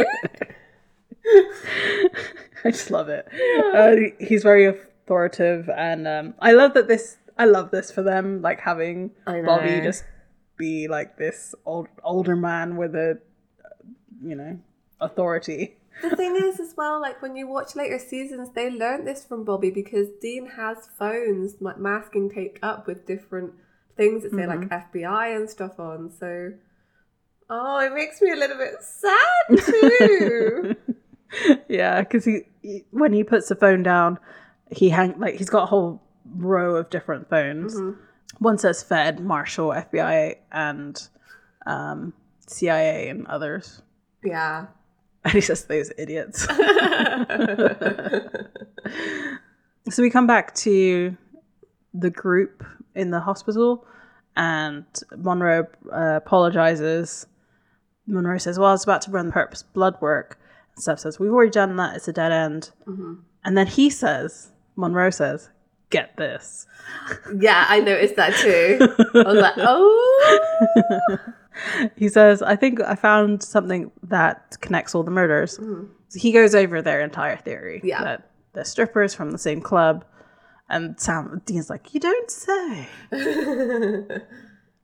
I just love it. Uh, he's very authoritative, and um, I love that this. I love this for them, like having Bobby just be like this old older man with a, uh, you know, authority. The thing is, as well, like when you watch later seasons, they learned this from Bobby because Dean has phones, like masking taped up with different things that say like FBI and stuff on. So, oh, it makes me a little bit sad too. yeah, because he, he when he puts the phone down, he hang like he's got a whole row of different phones. One says Fed, Marshall, FBI, and um, CIA and others. yeah. And he says those idiots. so we come back to the group in the hospital, and Monroe uh, apologizes. Monroe says, "Well, I was about to run the Perp's blood work." And Steph says, "We've already done that. It's a dead end." And then he says, Monroe says, "Get this." Yeah, I noticed that too. I was like, oh. He says, I think I found something that connects all the murders. Mm. So he goes over their entire theory. Yeah. That they're strippers from the same club. And Sam Dean's like, You don't say.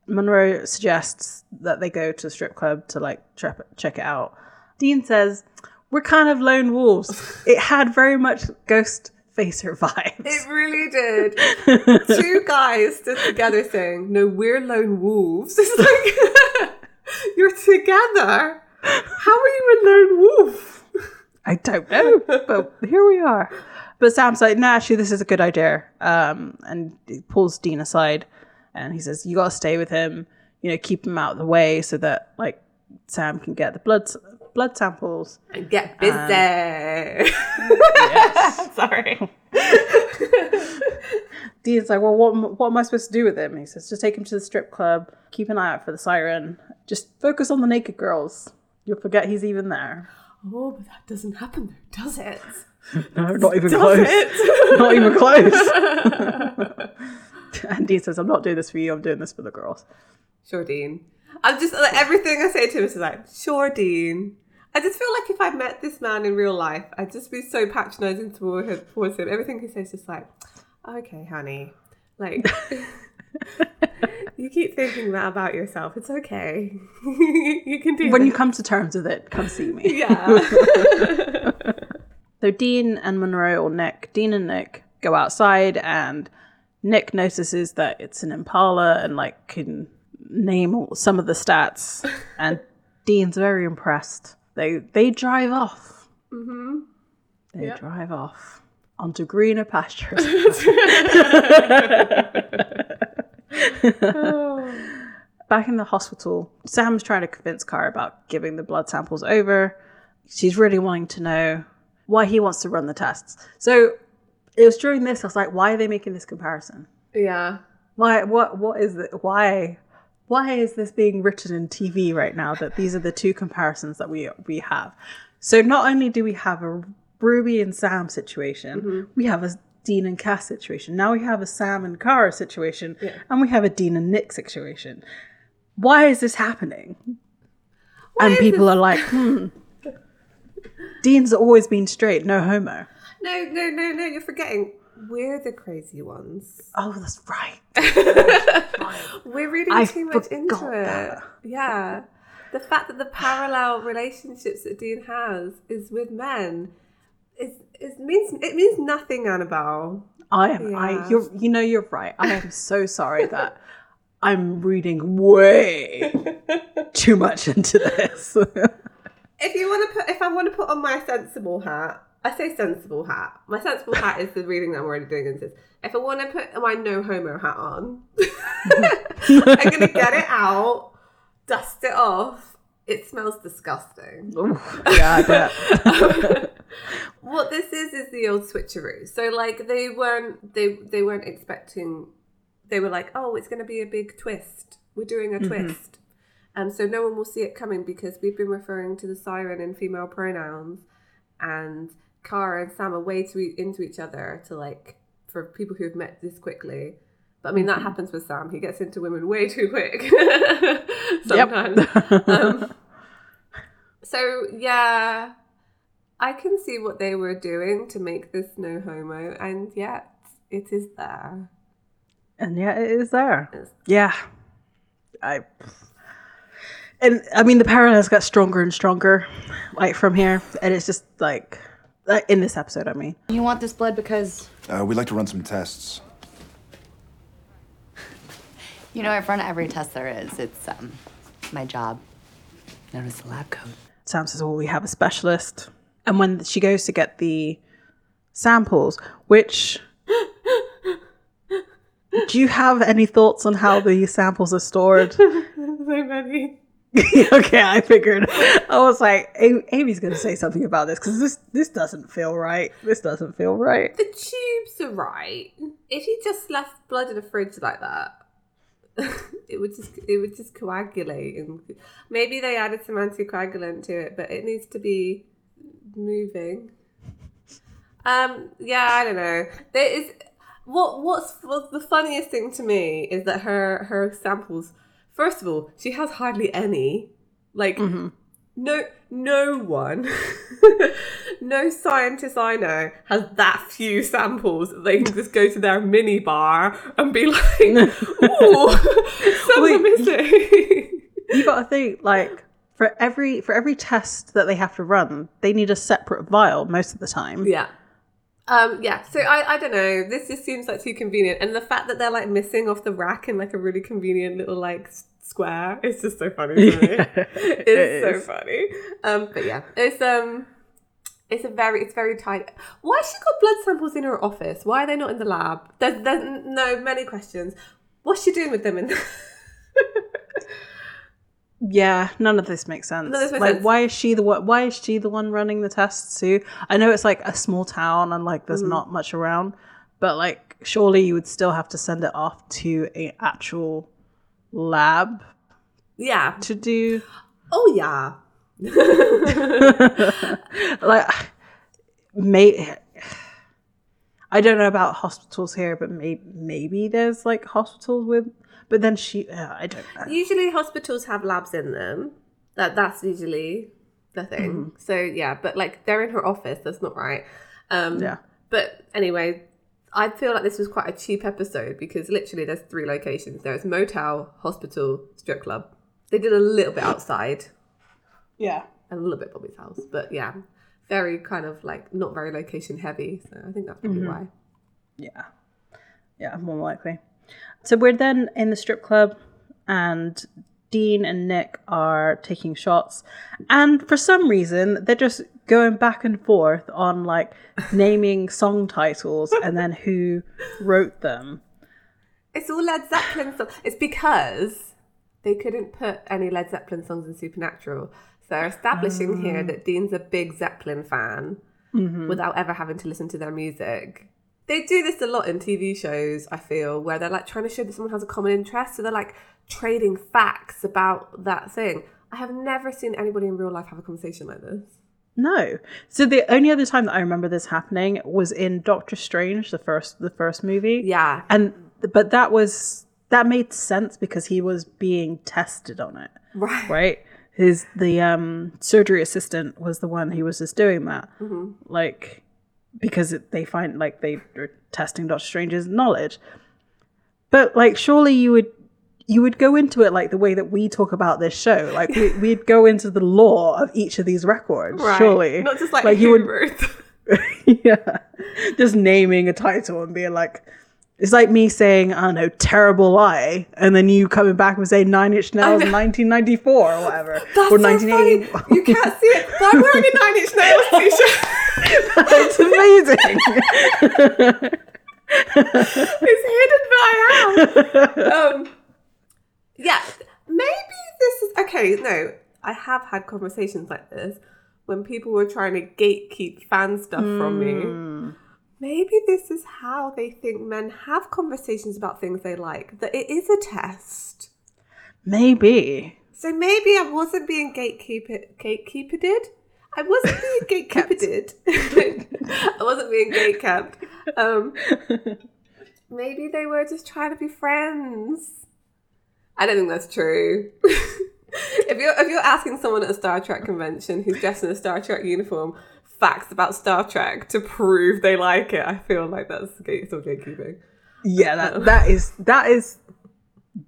Monroe suggests that they go to the strip club to like check it out. Dean says, We're kind of lone wolves. it had very much ghost facer vibes. It really did. Two guys stood together saying, No, we're lone wolves. It's like, You're together. How are you a lone wolf? I don't know, but here we are. But Sam's like, no, actually, this is a good idea. Um, and he pulls Dean aside and he says, you got to stay with him, you know, keep him out of the way so that, like, Sam can get the blood blood samples. And get um, busy. Sorry. Dean's like, well, what, am- what am I supposed to do with him? He says, just take him to the strip club, keep an eye out for the siren, just focus on the naked girls. You'll forget he's even there. Oh, but that doesn't happen though, does it? No, not even Does close. it? not even close. and Dean says, I'm not doing this for you, I'm doing this for the girls. Sure, Dean. I'm just like everything I say to him is like, sure, Dean. I just feel like if I met this man in real life, I'd just be so patronizing towards him. Everything he says is just like, okay, honey, like you keep thinking that about yourself. It's okay. you can do When this. you come to terms with it, come see me. yeah. So Dean and Monroe or Nick, Dean and Nick go outside and Nick notices that it's an Impala and like can name all, some of the stats and Dean's very impressed. They they drive off. Mm-hmm. They drive off onto greener pastures. Back in the hospital, Sam's trying to convince Cara about giving the blood samples over. She's really wanting to know why he wants to run the tests. So it was during this I was like, why are they making this comparison? yeah. Why? What? What is it? Why? Why is this being written in TV right now? That these are the two comparisons that we we have. So not only do we have a Ruby and Sam situation, we have a Dean and Cas situation. Now we have a Sam and Cara situation, and we have a Dean and Nick situation. Why is this happening? and is people are like, hmm. Dean's always been straight, no homo. No, no, no, no. You're forgetting. We're the crazy ones. Oh, that's right. We're reading I too much into it. that. Yeah. The fact that the parallel relationships that Dean has is with men is is means it means nothing, Annabelle. I am. Yeah. I. You're. You know. You're right. I am so sorry that I'm reading way too much into this. If you want to put, if I want to put on my sensible hat, I say sensible hat. My sensible hat is the reading that I'm already doing into this. If I want to put my no homo hat on, I'm gonna get it out, dust it off, it smells disgusting. Ooh, yeah, I bet. what this is is the old switcheroo. So like they weren't they they weren't expecting. They were like, oh, it's going to be a big twist. We're doing a mm-hmm. twist, and so no one will see it coming because we've been referring to the siren in female pronouns, and Cara and Sam are way too into each other to like for people who have met this quickly. But I mean that happens with Sam. He gets into women way too quick sometimes. um, so yeah, I can see what they were doing to make this no homo, and yet it is there. and yeah, it is there. It's- Yeah, I. And I mean, the parallels get stronger and stronger, like from here, and it's just like in this episode. I mean, You want this blood because, Uh, we'd like to run some tests. you know, I've run every test there is, it's um, my job. Notice the lab coat. Sam says, "Well, we have a specialist," and when she goes to get the samples, which. Do you have any thoughts on how the samples are stored? so many. okay, I figured. I was like, "A- Amy's going to say something about this because this this doesn't feel right. This doesn't feel right. The tubes are right. If you just left blood in a fridge like that, it would just it would just coagulate and maybe they added some anticoagulant to it, but it needs to be moving. Um, yeah, I don't know. There is what what's what's the funniest thing to me is that her her samples. First of all, she has hardly any. Like mm-hmm. no no one no scientist i know has that few samples that they can just go to their mini bar and be like ooh some are missing You got to think like for every for every test that they have to run, they need a separate vial most of the time. yeah um yeah so i i don't know this just seems like too convenient and the fact that they're like missing off the rack in like a really convenient little like square it's just so funny to me it's It so is. funny. Um but yeah it's um it's a very it's very tight. Why has she got blood samples in her office? Why are they not in the lab? There's there's no many questions. What's she doing with them in Yeah, none of this makes sense. This makes like, sense. why is she the one? Why is she the one running the tests too? I know it's like a small town and like Mm. there's not much around, but like surely you would still have to send it off to a actual lab yeah to do. oh yeah like may I don't know about hospitals here, but may- maybe there's like hospitals with. But then she, uh, I don't know. usually hospitals have labs in them that that's usually the thing Mm-hmm. so yeah but like they're in her office that's not right um Yeah. but anyway i feel like this was quite a cheap episode because literally there's three locations there's motel hospital strip club they did a little bit outside Yeah. and a little bit bobby's house but yeah very kind of like not very location heavy so i think that's probably Mm-hmm. why Yeah. Yeah, more likely. So we're then in the strip club, and Dean and Nick are taking shots. And for some reason, they're just going back and forth on like naming song titles and then who wrote them. It's all Led Zeppelin stuff. It's because they couldn't put any Led Zeppelin songs in Supernatural. So they're establishing here ah. that Dean's a big Zeppelin fan mm-hmm. without ever having to listen to their music. They do this a lot in TV shows, I feel, where they're like trying to show that someone has a common interest. So they're like trading facts about that thing. I have never seen anybody in real life have a conversation like this. No. So the only other time that I remember this happening was in Doctor Strange, the first the first movie. Yeah. And but that was that made sense because he was being tested on it. Right. right? His the um surgery assistant was the one who was just doing that, like because they find like they are testing Doctor Strange's knowledge. But like, surely you would you would go into it like the way that we talk about this show, like we, we'd go into the lore of each of these records, Right. surely, Not just like, like you would yeah, just naming a title and being like. It's like me saying, I don't know, terrible lie, and then you coming back and saying Nine Inch Nails 1994 or whatever. That's or so funny. 1980. You can't see it, but I'm wearing a Nine Inch Nails t-shirt. it's amazing. it's hidden, but I am. Um, yeah, maybe this is okay. No, I have had conversations like this when people were trying to gatekeep fan stuff from me. Maybe this is how they think men have conversations about things they like, that it is a test. Maybe. So maybe I wasn't being gatekeeper gatekeepered. I wasn't being gatekeepered. I wasn't being gatekept. Um, maybe they were just trying to be friends. I don't think that's true. if you're if you're asking someone at a Star Trek convention who's dressed in a Star Trek uniform facts about Star Trek to prove they like it, I feel like that's still gatekeeping. Yeah, that, that is that is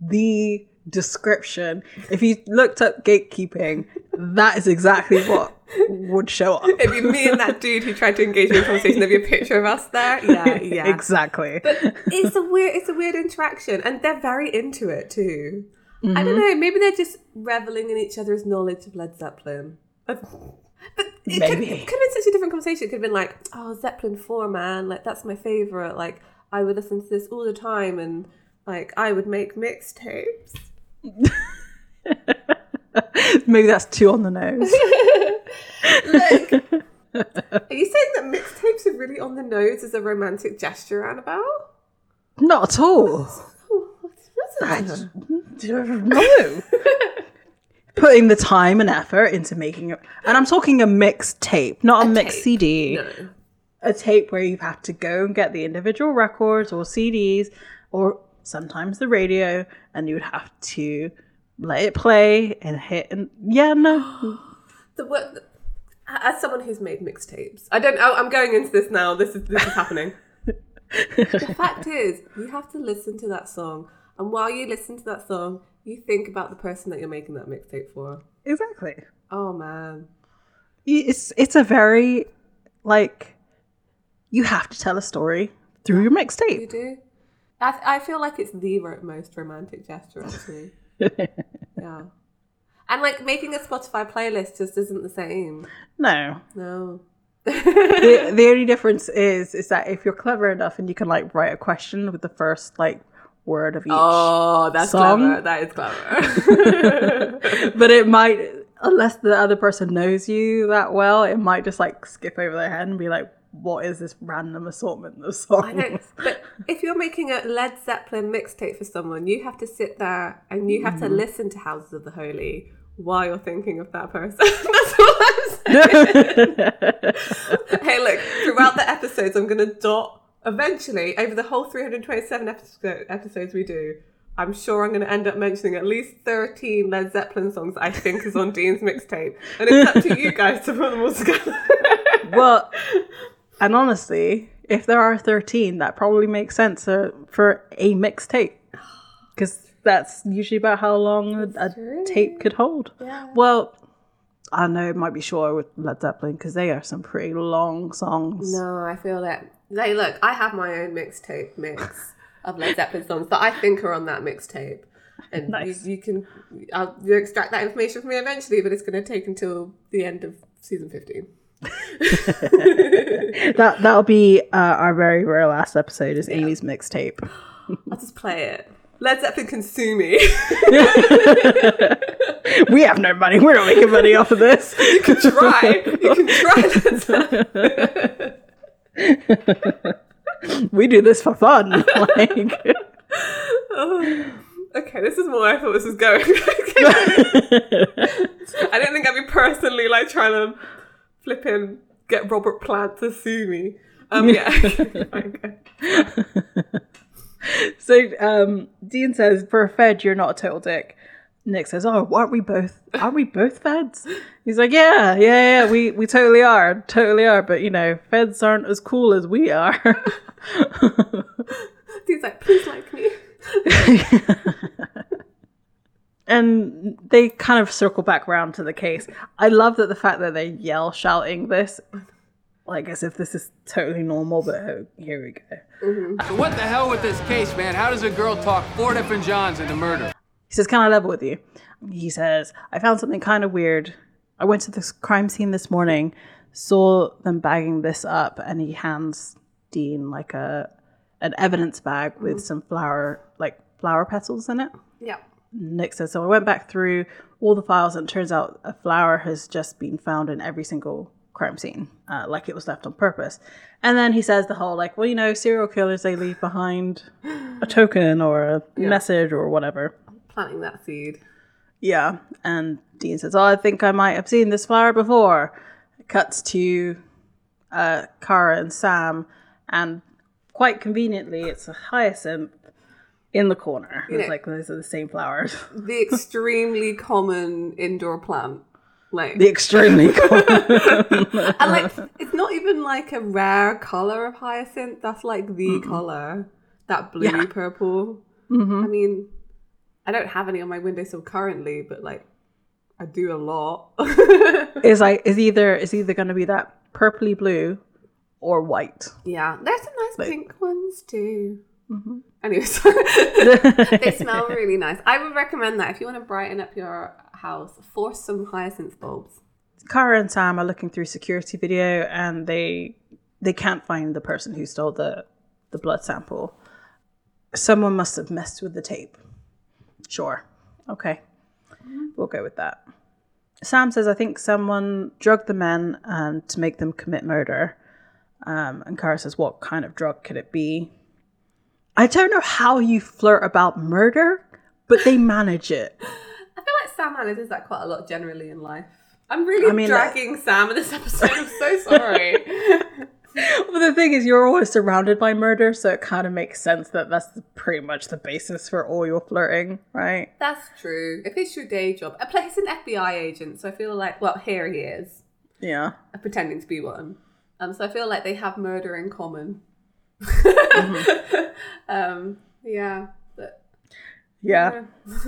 the description. If you looked up gatekeeping, that is exactly what would show up. It'd be me and that dude who tried to engage in conversation. There'd be a picture of us there. Yeah, yeah. exactly. But it's a weird it's a weird interaction and they're very into it too i Mm-hmm. don't know maybe they're just reveling in each other's knowledge of led zeppelin but it could, Maybe. could have been such a different conversation it could have been like oh zeppelin 4 man like that's my favorite like i would listen to this all the time and like i would make mixtapes Maybe that's two on the nose. are you saying that mixtapes are really on the nose as a romantic gesture Annabelle Not at all. I no. Putting the time and effort into making it, and I'm talking a mixed tape, not a, mixed tape. CD. no A tape where you've to go and get the individual records or CDs, or sometimes the radio, and you would have to let it play and hit. And yeah, no, the word as someone who's made mixtapes i don't oh, i'm going into this now this is this is happening the fact is you have to listen to that song and while you listen to that song you think about the person that you're making that mixtape for. Exactly. oh man. It's it's a very like you have to tell a story through your mixtape. you do. I, I feel like it's the most romantic gesture actually. Yeah. And like making a spotify playlist just isn't the same. No, no. The, the only difference is is that if you're clever enough and you can like write a question with the first like word of each oh that's Song? clever that is clever but it might unless the other person knows you that well it might just like skip over their head and be like what is this random assortment of songs I know, but if you're making a Led Zeppelin mixtape for someone, you have to sit there and you have Mm-hmm. to listen to Houses of the Holy while you're thinking of that person. That's all I'm saying. hey, look, throughout the episodes, I'm going to dot eventually over the whole 327 episode, episodes we do. I'm sure I'm going to end up mentioning at least 13 Led Zeppelin songs I think is on Dean's mixtape. And it's up to you guys to put them all together. well and honestly if there are 13 that probably makes sense uh, for a mixtape because that's usually about how long a, a tape could hold Yeah. well i know it might be shorter with led zeppelin because they are some pretty long songs No, I feel that. Hey, look, I have my own mixtape mix of Led Zeppelin songs that I think are on that mixtape. And Nice. you, you can I'll you extract that information from me eventually, but it's going to take until the end of season 15. that that'll be uh, our very very last episode is amy's mixtape I'll just play it. Led Zeppelin can sue me. we have no money we're not making money off of this you can try. You can try. We do this for fun like Okay, this is more where I thought this was going. I didn't think I'd be personally like trying to flip in, get Robert Plant to sue me. Um, yeah. okay. So um, Dean says, "For a Fed, you're not a total dick." Nick says, "Oh, aren't we both? Aren't we both Feds?" He's like, "Yeah, yeah, yeah. We we totally are, totally are. But you know, Feds aren't as cool as we are." He's like, please like me. and they kind of circle back around to the case. I love that the fact that they yell shouting this, like as if this is totally normal. But oh, here we go. So what the hell with this case, man? How does a girl talk four different Johns into murder? He says, Can I level with you? He says, I found something kind of weird. I went to this crime scene this morning, saw them bagging this up, and he hands Dean like a an evidence bag with some flower like flower petals in it. Yeah. Nick says, so I went back through all the files and it turns out a flower has just been found in every single crime scene, uh, like it was left on purpose. And then he says the whole, like, well, you know, serial killers, they leave behind a token or a message or whatever. Planting that seed. Yeah. And Dean says, oh, I think I might have seen this flower before. It cuts to uh, Cara and Sam, and quite conveniently, it's a hyacinth in the corner. It's Yeah. like those are the same flowers. The extremely common indoor plant. Like the extremely common. and like it's not even like a rare color of hyacinth. That's like the color. That blue Yeah. purple. Mm-hmm. I mean, I don't have any on my windowsill currently, but like I do a lot. is like is either is either going to be that purpley blue or white. yeah, there's some nice Like- pink ones too. Mm-hmm. Anyways, they smell really nice. I would recommend that if you want to brighten up your house, force some hyacinth bulbs. Cara and Sam are looking through security video and they they can't find the person who stole the the blood sample. Someone must have messed with the tape. Sure. Okay. We'll go with that. Sam says, I think someone drugged the men um, to make them commit murder. Um, and Cara says, What kind of drug could it be? I don't know how you flirt about murder, but they manage it. I feel like Sam manages that quite a lot generally in life. I'm really I mean, dragging Sam in this episode. I'm so sorry. Well, the thing is, you're always surrounded by murder, so it kind of makes sense that that's pretty much the basis for all your flirting, right? That's true. If it's your day job, I play he's an FBI agent, so I feel like well, here he is, Yeah. pretending to be one. Um, so I feel like they have murder in common. um, yeah, but Yeah.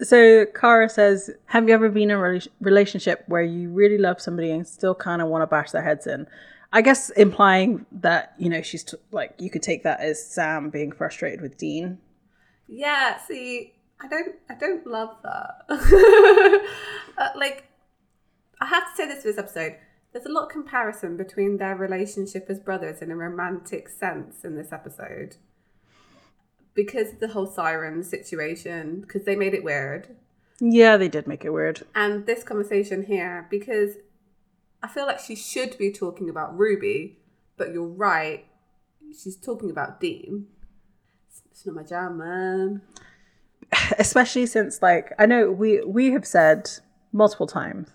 So Cara says, "Have you ever been in a rela- relationship where you really love somebody and still kind of want to bash their heads in?" I guess implying that you know she's t- like you could take that as Sam being frustrated with Dean. Yeah, see, I don't, I don't love that. uh, like, I have to say this for this episode. There's a lot of comparison between their relationship as brothers in a romantic sense in this episode because of the whole siren situation. Because they made it weird, Yeah, they did make it weird. and this conversation here because I feel like she should be talking about Ruby, but you're right, she's talking about Dean. It's, it's not my jam, man. especially since like i know we we have said multiple times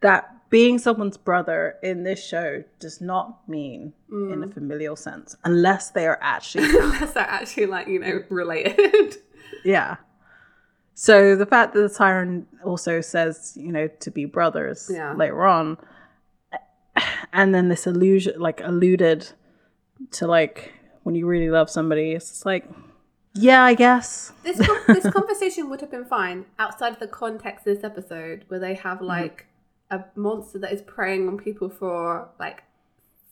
that being someone's brother in this show does not mean in a mm. familial sense unless they are actually unless they're actually like you know related yeah so the fact that the siren also says you know to be brothers Yeah. later on and then this illusion like alluded to like when you really love somebody it's just like yeah i guess. This con- this conversation would have been fine outside of the context of this episode where they have mm-hmm. like a monster that is preying on people for like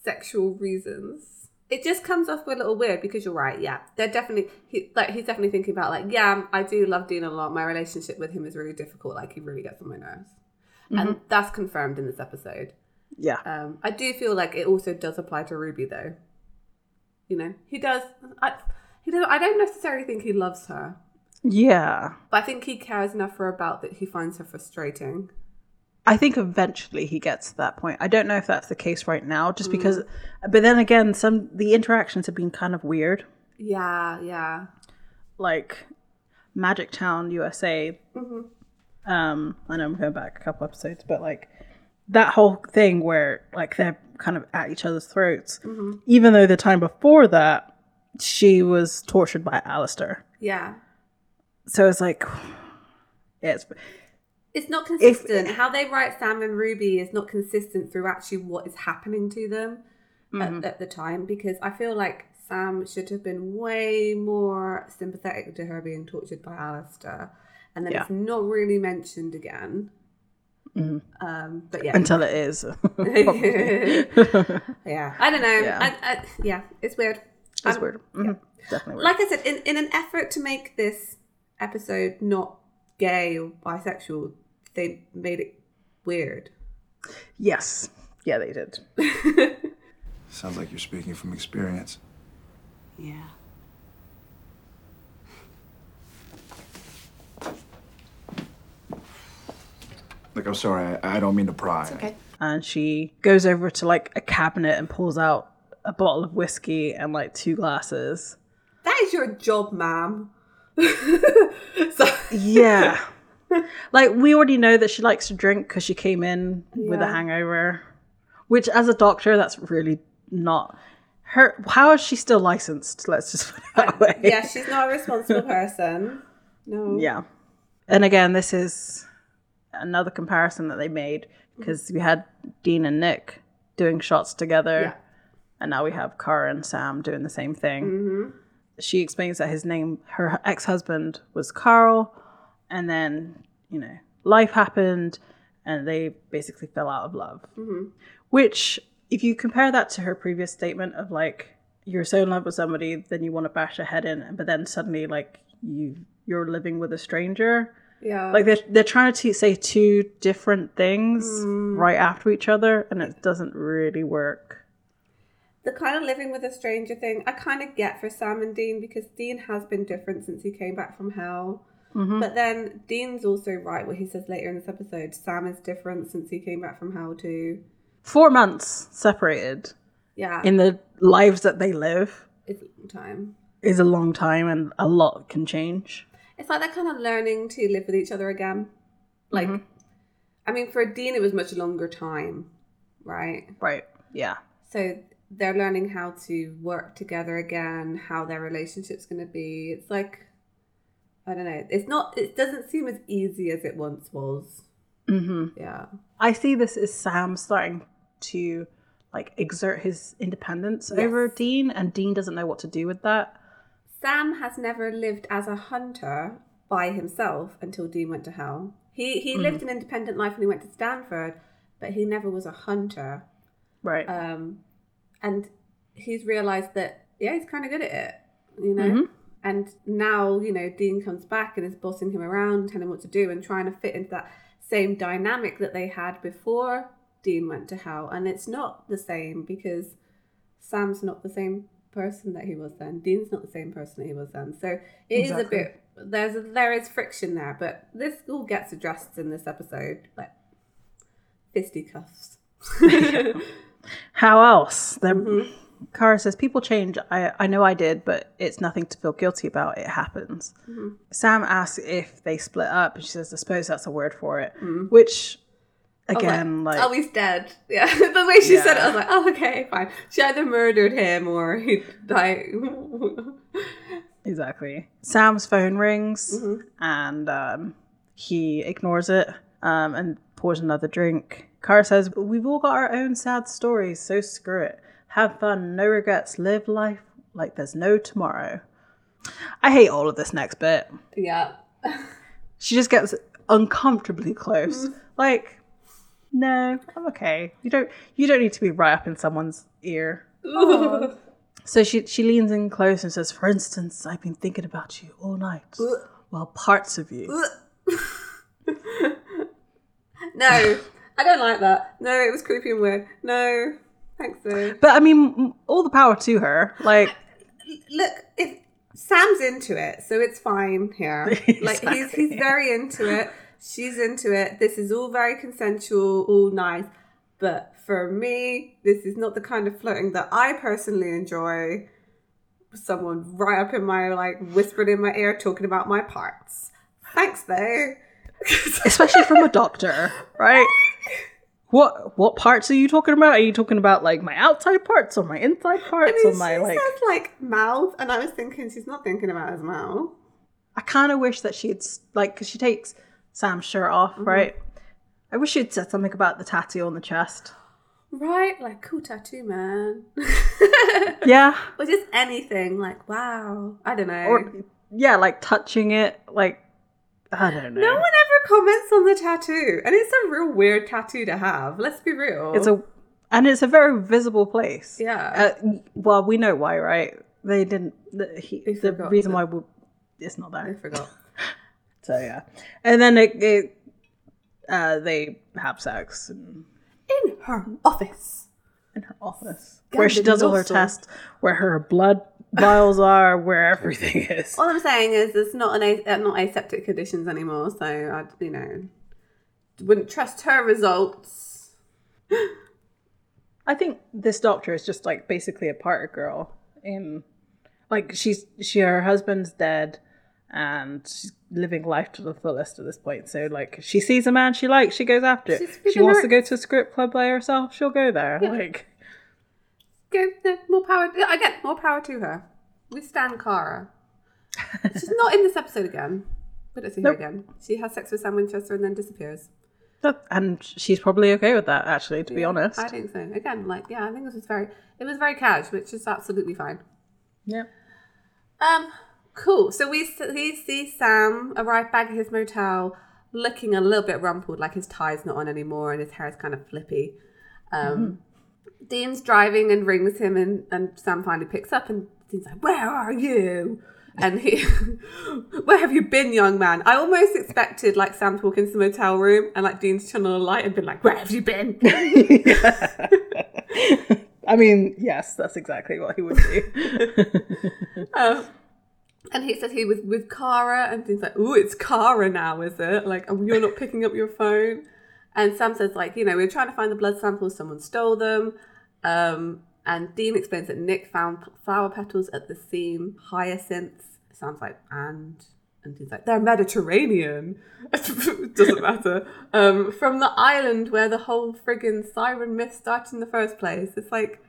sexual reasons it just comes off a little weird because you're right yeah they're definitely he, like he's definitely thinking about like yeah i do love dean a lot my relationship with him is really difficult like he really gets on my nerves and that's confirmed in this episode yeah Um, I do feel like it also does apply to Ruby, though. You know, he does. I, he does. I don't necessarily think he loves her, yeah but I think he cares enough for her about that he finds her frustrating. I think eventually he gets to that point. I don't know if that's the case right now, just mm. because. But then again, some the interactions have been kind of weird. Yeah, yeah. Like Magic Town USA. Mm-hmm. Um, I know I'm going back a couple episodes, but like that whole thing where like they're kind of at each other's throats. Mm-hmm. Even though the time before that, she was tortured by Alastair. Yeah. So it's like, it's, It's not consistent. How they write Sam and Ruby is not consistent through actually what is happening to them at, at the time because I feel like Sam should have been way more sympathetic to her being tortured by Alastair. And then Yeah. it's not really mentioned again. Um, but yeah, until it is. yeah, I don't know. Yeah. I, I, yeah, it's weird. It's Um, weird. Mhm. Definitely weird. Like I said, in, in an effort to make this episode not gay or bisexual, they made it weird. Yes. Yeah, they did. Sounds like you're speaking from experience. Yeah. Like, I'm sorry, I, I don't mean to pry. It's okay. And she goes over to like a cabinet and pulls out a bottle of whiskey and like two glasses. That is your job, ma'am. so- yeah like we already know that she likes to drink because she came in with a hangover. Which as a doctor, that's really not her how is she still licensed? Let's just put it that uh, way. yeah, she's not a responsible person. No. Yeah. And again, this is another comparison that they made because we had Dean and Nick doing shots together, Yeah. and now we have Cara and Sam doing the same thing. Mm-hmm. She explains that his name, her ex husband, was Carl, and then, you know, life happened and they basically fell out of love. Mm-hmm. Which, if you compare that to her previous statement of like, you're so in love with somebody, then you want to bash their head in, but then suddenly, like, you you're living with a stranger. Yeah. Like they're they're trying to say two different things mm. right after each other, and it doesn't really work. the kind of living with a stranger thing, I kind of get for Sam and Dean because Dean has been different since he came back from hell. Mm-hmm. But then Dean's also right what he says later in this episode. Sam is different since he came back from hell too. Four months separated Yeah, in the lives that they live it's a long time. is a long time, and a lot can change. It's like they're kind of learning to live with each other again. Like, mm-hmm. I mean, for Dean, it was much longer time, right? Right? Yeah. So they're learning how to work together again, how their relationship's going to be. It's like, I don't know. It's not, it doesn't seem as easy as it once was. Mm-hmm. Yeah. I see this as Sam starting to like exert his independence over Dean, and Dean doesn't know what to do with that. Sam has never lived as a hunter by himself until Dean went to hell. He he lived an independent life when he went to Stanford, but he never was a hunter. Right. Um, and he's realized that yeah, he's kind of good at it, you know. And now you know Dean comes back and is bossing him around, telling him what to do, and trying to fit into that same dynamic that they had before Dean went to hell. And it's not the same because Sam's not the same person that he was then. Dean's not the same person that he was then. So it is a bit there's a, there is friction there, but this all gets addressed in this episode, like fisticuffs. How else? Then Mm-hmm. Cara says, People change. I, I know I did, but it's nothing to feel guilty about. It happens. Mm-hmm. Sam asks if they split up, and she says, I suppose that's a word for it. Mm-hmm. Which, again, like, oh, he's dead. Yeah, the way she said it, I was like, oh, okay, fine. She either murdered him or he died. exactly. Sam's phone rings, Mm-hmm. and um, he ignores it um, and pours another drink. Cara says, We've all got our own sad stories, so screw it. Have fun, no regrets, live life like there's no tomorrow. I hate all of this next bit. yeah. she just gets uncomfortably close. Mm-hmm. Like, no, I'm okay. You don't you don't need to be right up in someone's ear. So she she leans in close and says, "For instance, I've been thinking about you all night. Well, parts of you." No, I don't like that. No, it was creepy and weird. No, thanks though. But I mean, all the power to her. Like, Look, if Sam's into it, so it's fine here. Like he's he's very into it. She's into it. This is all very consensual, all nice. But for me, this is not the kind of flirting that I personally enjoy. Someone right up in my like whispering in my ear talking about my parts. Thanks though. especially from a doctor, right? What what parts are you talking about? Are you talking about like my outside parts or my inside parts I mean, or my she like? says like mouth, and I was thinking she's not thinking about his mouth. I kind of wish that she'd like because she takes Sam's shirt off, mm-hmm. right? I wish she'd said something about the tattoo on the chest. Right, like cool tattoo, man. Yeah, or just anything, like wow. I don't know. or yeah, like touching it, like I don't know. no one ever comments on the tattoo, and it's a real weird tattoo to have. Let's be real. It's a and it's a very visible place. Yeah. Uh, well, we know why, right? They didn't. The, he, the reason why we, it's not there. I forgot. So yeah, and then it, it uh, they have sex in, In her office. in her office where she does all her tests, where her blood vials are, where everything is. All I'm saying is, it's not an a- uh, not aseptic conditions anymore. So I, you know, wouldn't trust her results. I think this doctor is just like basically a party girl. In like she's she her husband's dead and she's living life to the fullest at this point. So like she sees a man she likes, she goes after it. She wants her- to go to a script club by herself, she'll go there. Like Go, no, more power. Again, more power to her. We stand Cara. She's not in this episode again. We don't see her again. She has sex with Sam Winchester and then disappears. that, and she's probably okay with that actually, to be honest. I think so. Again, like yeah, I think this was very. It was very cash, which is absolutely fine. Yeah. Um, cool. So we we see Sam arrive back at his motel, looking a little bit rumpled, like his tie's not on anymore and his hair is kind of flippy. Um, Dean's driving and rings him, and, and Sam finally picks up, and Dean's like, "Where are you?" And he, "Where have you been, young man?" I almost expected like Sam to walk into the motel room and like Dean's turn on a light and been like, "Where have you been?" I mean, yes, that's exactly what he would do. Um, and he said he was with Cara, and Dean's like, "Oh, it's Cara now, is it? Like, oh, you're not picking up your phone." And Sam says, "Like, you know, we are trying to find the blood samples. Someone stole them." Um, and Dean explains that Nick found flower petals at the scene, hyacinths. Sounds like and. And Dean's like, they're Mediterranean. Doesn't matter. Um, from the island where the whole friggin' siren myth started in the first place. It's like,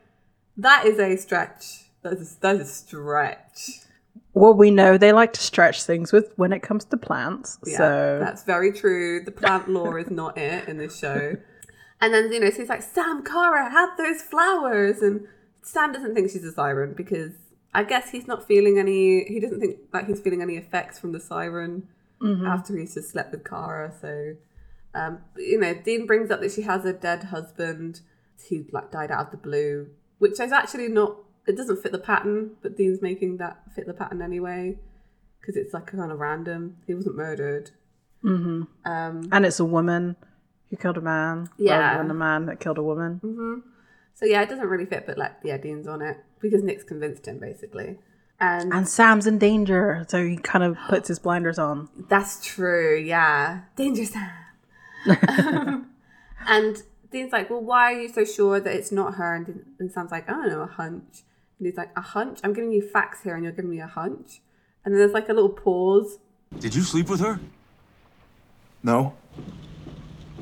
that is a stretch. That is, that is a stretch. well, we know they like to stretch things with when it comes to plants. Yeah, so that's very true. The plant lore is not it in this show. And then you know, so he's like, Sam Cara had those flowers, and Sam doesn't think she's a siren because I guess he's not feeling any. He doesn't think like he's feeling any effects from the siren after he's just slept with Cara. So, um, you know, Dean brings up that she has a dead husband who like died out of the blue, which is actually not. It doesn't fit the pattern, but Dean's making that fit the pattern anyway because it's like kind of random. He wasn't murdered. Um, and it's a woman who killed a man Yeah. rather than a man that killed a woman. so yeah, it doesn't really fit, but like the yeah, Dean's on it because Nick's convinced him basically, and And Sam's in danger, so he kind of puts his blinders on. that's true. Yeah, danger Sam. Um, and Dean's like, well, why are you so sure that it's not her? And, and Sam's like, I don't know, a hunch. And he's like, a hunch? I'm giving you facts here, and you're giving me a hunch. And then there's like a little pause. Did you sleep with her? No?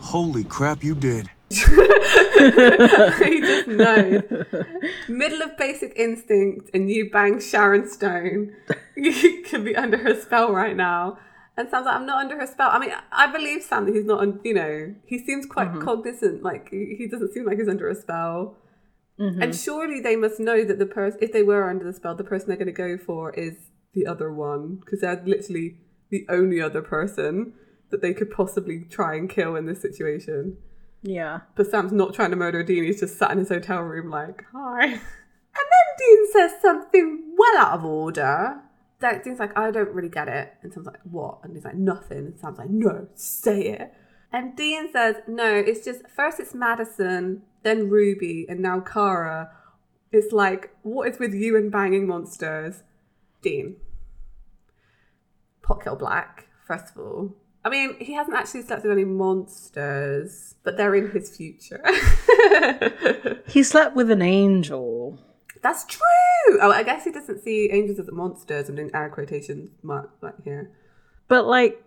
Holy crap, you did. he just knows. Middle of basic instinct, and you bang Sharon Stone. You could be under her spell right now. And Sam's like, I'm not under her spell. I mean, I believe Sam that he's not, un- you know, he seems quite mm-hmm. cognizant. Like, he he doesn't seem like he's under a spell. Mm-hmm. And surely they must know that the person, if they were under the spell, the person they're going to go for is the other one. Because they're literally the only other person that they could possibly try and kill in this situation. Yeah. But Sam's not trying to murder Dean. He's just sat in his hotel room, like, hi. And then Dean says something well out of order. That Dean's like, I don't really get it. And Sam's like, what? And he's like, nothing. And Sam's like, no, say it. And Dean says, no, it's just first it's Madison, then Ruby, and now Cara. It's like, what is with you and banging monsters? Dean. Potkill Black, first of all. I mean, he hasn't actually slept with any monsters, but they're in his future. He slept with an angel. That's true. Oh, I guess he doesn't see angels as monsters. I'm doing air quotations mark right here. But like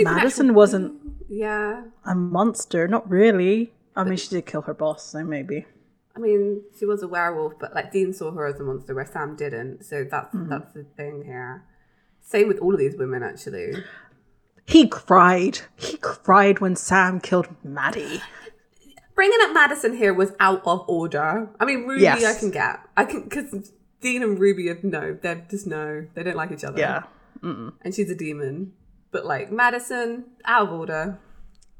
Madison wasn't. Yeah. a monster, not really. I mean, she did kill her boss, so maybe. I mean, she was a werewolf, but like Dean saw her as a monster, where Sam didn't. So that's Mm-hmm. that's the thing here. Same with all of these women, actually. He cried. He cried when Sam killed Maddie. Bringing up Madison here was out of order. I mean, Ruby, Yes. I can get. I can because Dean and Ruby have no. They're just no. They don't like each other. Yeah, and she's a demon. But like Madison, out of order.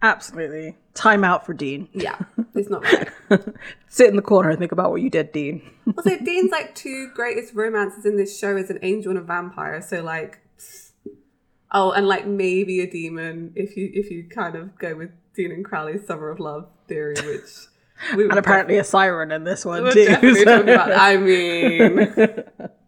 absolutely. Time out for Dean. Yeah, it's not right. Sit in the corner and think about what you did, Dean. also, Dean's like two greatest romances in this show is an angel and a vampire. So like, oh, and like maybe a demon if you if you kind of go with Dean and Crowley's Summer of Love theory, which we And apparently a siren in this one too. so- about. I mean,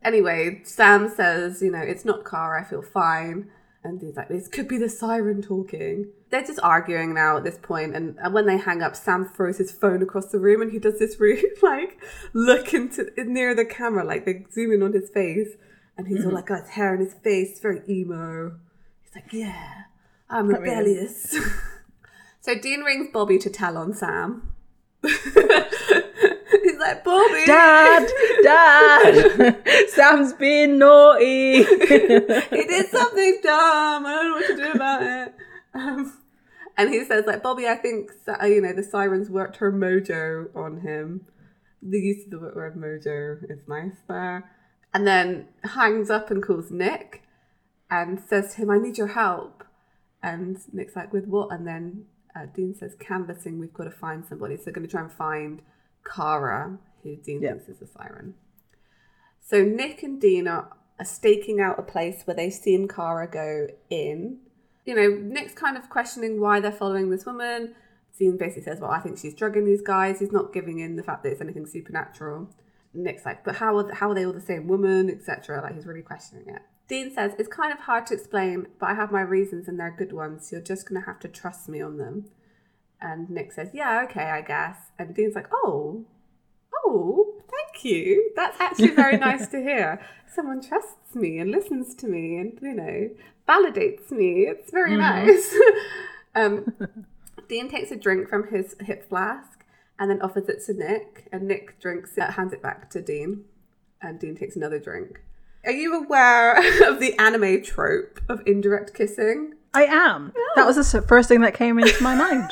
anyway, Sam says, you know, it's not car. I feel fine. And he's like, this could be the siren talking. They're just arguing now at this point, and, and when they hang up, Sam throws his phone across the room, and he does this really like look into near the camera, like they zoom in on his face, and he's all mm-hmm. like, got his hair in his face, very emo. He's like, yeah, I'm rebellious. so Dean rings Bobby to tell on Sam. he's like, Bobby, Dad, Dad, Sam's being naughty. he did something dumb. I don't know what to do about it. Um, and he says, like, Bobby, I think, uh, you know, the sirens worked her mojo on him. The use of the word mojo is nice there. And then hangs up and calls Nick and says to him, I need your help. And Nick's like, with what? And then uh, Dean says, canvassing, we've got to find somebody. So they're going to try and find Cara, who Dean Yeah. thinks is a siren. So Nick and Dean are, are staking out a place where they've seen Cara go in. You know, Nick's kind of questioning why they're following this woman. Dean basically says, Well, I think she's drugging these guys. He's not giving in the fact that it's anything supernatural. Nick's like, But how are, how are they all the same woman, etc.? Like, he's really questioning it. Dean says, It's kind of hard to explain, but I have my reasons and they're good ones. You're just going to have to trust me on them. And Nick says, Yeah, okay, I guess. And Dean's like, Oh, oh, thank you. That's actually very nice to hear. Someone trusts me and listens to me and, you know, validates me. It's very nice. um, Dean takes a drink from his hip flask and then offers it to Nick. And Nick drinks it, hands it back to Dean. And Dean takes another drink. Are you aware of the anime trope of indirect kissing? I am. That was the first thing that came into my mind.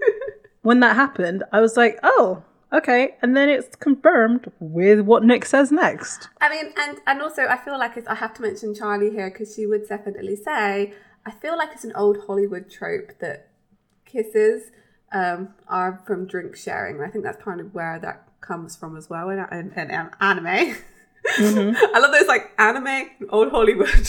when that happened, I was like, oh, okay. And then it's confirmed with what Nick says next. I mean, and and also I feel like it's, I have to mention Charlie here because she would definitely say I feel like it's an old Hollywood trope that kisses um, are from drink sharing. I think that's kind of where that comes from as well in, in, in an- Mm-hmm. anime. I love those like anime old Hollywood.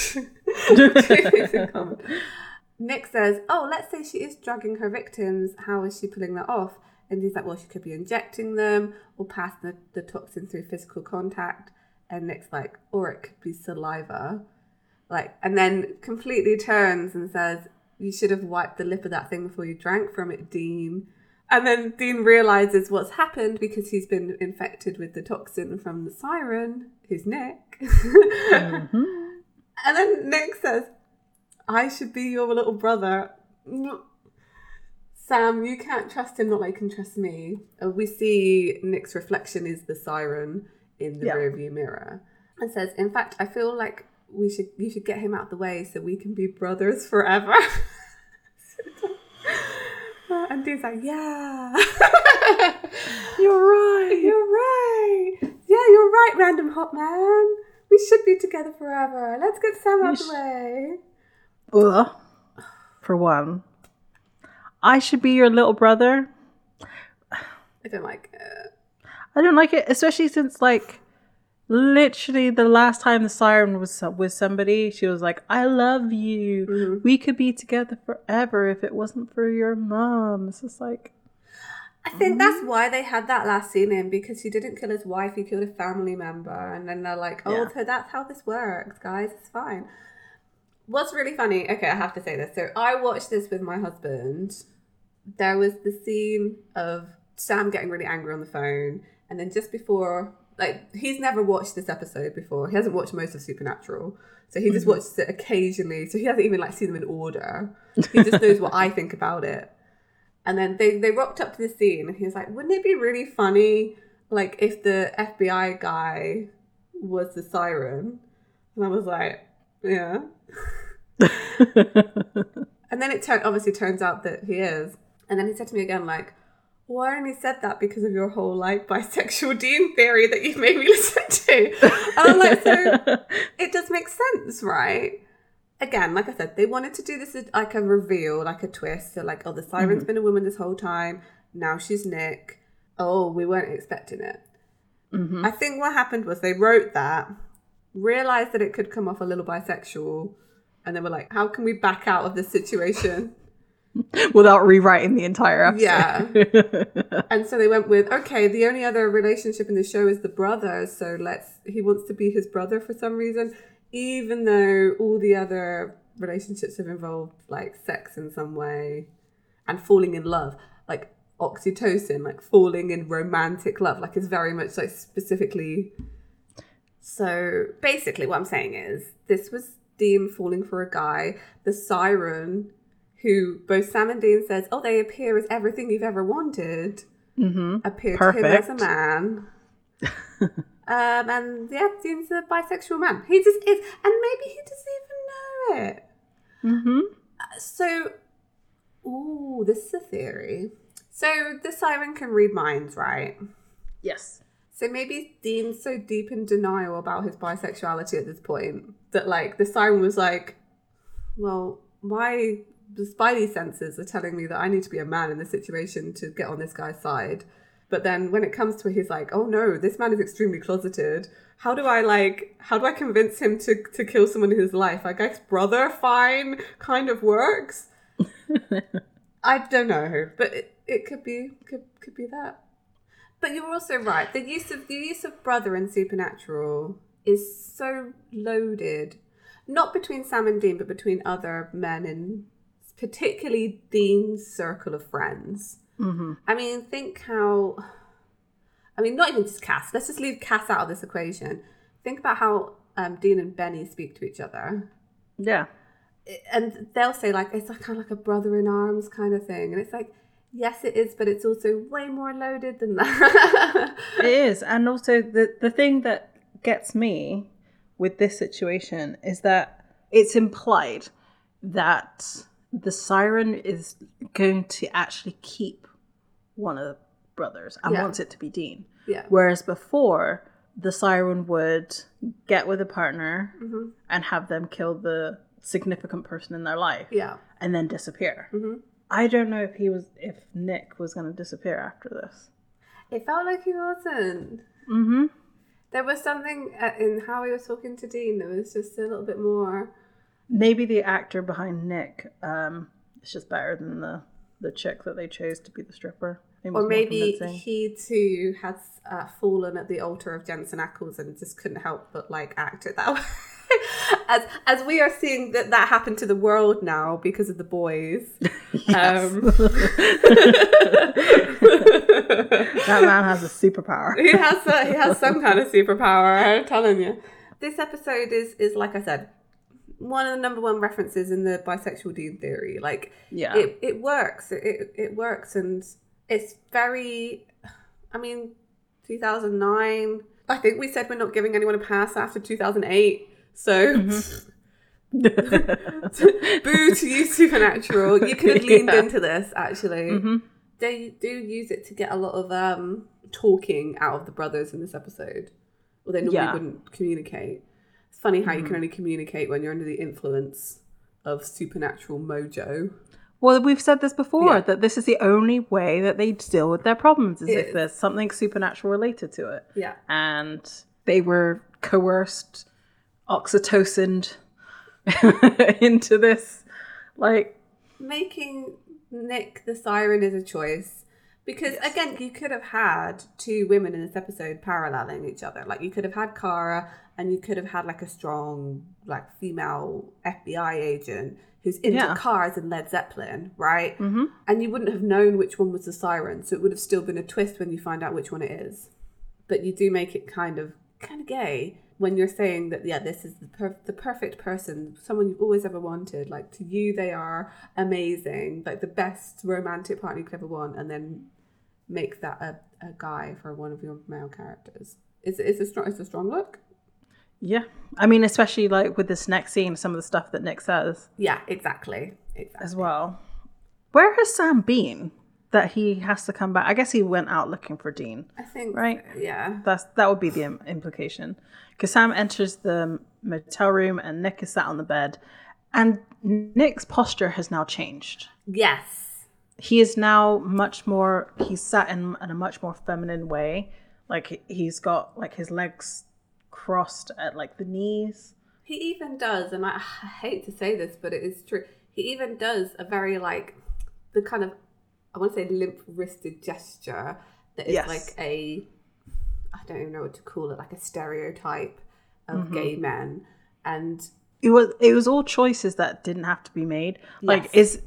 Nick says, "Oh, let's say she is drugging her victims. How is she pulling that off?" And he's like, "Well, she could be injecting them or passing the, the toxin through physical contact." And Nick's like, "Or it could be saliva." Like, and then completely turns and says, "You should have wiped the lip of that thing before you drank from it, Dean." And then Dean realizes what's happened because he's been infected with the toxin from the siren, who's Nick. Mm-hmm. And then Nick says, I should be your little brother. Sam, you can't trust him, not like you can trust me. We see Nick's reflection is the siren in the Yeah. rearview mirror. And says, in fact, I feel like we should you should get him out of the way so we can be brothers forever. and Dean's like, yeah. you're right. You're right. Yeah, you're right, random hot man. We should be together forever. Let's get Sam out of the way. Ugh. For one, I should be your little brother. I don't like it. I don't like it, especially since like literally the last time the siren was with somebody, she was like, "I love you. Mm-hmm. We could be together forever if it wasn't for your mom." It's just like, I think that's mm-hmm. why they had that last scene in because he didn't kill his wife, he killed a family member, and then they're like, "Oh, Yeah. so that's how this works, guys. It's fine." What's really funny? Okay, I have to say this. So I watched this with my husband. There was the scene of Sam getting really angry on the phone, and then just before, like, he's never watched this episode before. He hasn't watched most of Supernatural, so he just mm-hmm. watches it occasionally. So he hasn't even like seen them in order. He just knows what I think about it. And then they, they rocked up to the scene and he was like, wouldn't it be really funny like if the FBI guy was the siren? And I was like, yeah. And then it turned obviously turns out that he is. And then he said to me again, like, well, I only said that because of your whole like bisexual Dean theory that you've made me listen to. And I'm like, so it does make sense, right? Again, like I said, they wanted to do this as like a reveal, like a twist. So like, oh, the siren's mm-hmm. been a woman this whole time. Now she's Nick. Oh, we weren't expecting it. Mm-hmm. I think what happened was they wrote that, realized that it could come off a little bisexual, and they were like, how can we back out of this situation? without rewriting the entire episode. Yeah. and so they went with okay, the only other relationship in the show is the brother, so let's he wants to be his brother for some reason, even though all the other relationships have involved like sex in some way and falling in love, like oxytocin, like falling in romantic love, like is very much like specifically. So basically, what I'm saying is this was Dean falling for a guy. The siren, who both Sam and Dean says, "Oh, they appear as everything you've ever wanted." Mm-hmm. appeared to him as a man. um, and yeah, Dean's a bisexual man. He just is, and maybe he doesn't even know it. Mm-hmm. So, ooh, this is a theory. So the siren can read minds, right? Yes. So maybe Dean's so deep in denial about his bisexuality at this point that like the siren was like, well, my the spidey senses are telling me that I need to be a man in this situation to get on this guy's side. But then when it comes to it, he's like, oh no, this man is extremely closeted. How do I like how do I convince him to to kill someone in his life? I guess brother fine kind of works. I don't know, but it, it could be could could be that. But you're also right. The use of the use of brother in Supernatural is so loaded, not between Sam and Dean, but between other men in particularly Dean's circle of friends. Mm-hmm. I mean, think how. I mean, not even just Cas. Let's just leave Cas out of this equation. Think about how um, Dean and Benny speak to each other Yeah. and they'll say like it's like kind of like a brother in arms kind of thing and it's like yes it is but it's also way more loaded than that It is, and also the the thing that gets me with this situation is that it's implied that the siren is going to actually keep one of the brothers and Yeah. wants it to be Dean. yeah Whereas before, the siren would get with a partner Mm-hmm. and have them kill the significant person in their life yeah and then disappear. Mhm. I don't know if he was if Nick was going to disappear after this. it felt like he wasn't Mm-hmm. there was something uh, in how he was talking to dean that was just a little bit more Maybe the actor behind Nick um, is just better than the the chick that they chose to be the stripper. Or maybe he too has uh, fallen at the altar of Jensen Ackles and just couldn't help but like act it that way. as as we are seeing that that happened to the world now because of the boys. Um, that man has a superpower. he has a, he has some kind of superpower. I'm telling you. This episode is is like I said, one of the number one references in the bisexual dude theory. Like Yeah. it it works. It, it it works, and it's very. I mean, two thousand nine. I think we said we're not giving anyone a pass after two thousand eight. So. Boo to you, Supernatural. You could have leaned Yeah. into this, actually. Mhm. They do use it to get a lot of um, talking out of the brothers in this episode. Well, they normally Yeah. wouldn't communicate. Funny how you can mm-hmm. only communicate when you're under the influence of supernatural mojo. Well, we've said this before Yeah. that this is the only way that they deal with their problems is It if is. there's something supernatural related to it. Yeah. And they were coerced, oxytocined into this. Like, Making Nick the siren is a choice. Because again, you could have had two women in this episode paralleling each other. Like you could have had Cara and you could have had like a strong, like female FBI agent who's into Yeah. cars and Led Zeppelin, right? Mhm. And you wouldn't have known which one was the siren, so it would have still been a twist when you find out which one it is. But you do make it kind of kind of gay when you're saying that yeah, this is the per- the perfect person, someone you've always ever wanted. Like to you, they are amazing, like the best romantic partner you could ever want, and then make that a, a guy for one of your male characters. Is it's a strong it's a strong look. Yeah. I mean, especially like with this next scene, some of the stuff that Nick says Yeah, exactly, exactly. as well. Where has Sam been that he has to come back? I guess he went out looking for Dean. I think Right. Yeah, That's that would be the im- implication. Because Sam enters the motel room and Nick is sat on the bed, and Nick's posture has now changed. yes, He is now much more. He's sat in, in a much more feminine way. Like he- he's got like his legs crossed at like the knees. He even does, and I, I hate to say this, but it is true. He even does a very like the kind of I want to say limp wristed gesture that is Yes. like a I don't even know what to call it, like a stereotype of mm-hmm. gay men. And it was it was all choices that didn't have to be made. Like is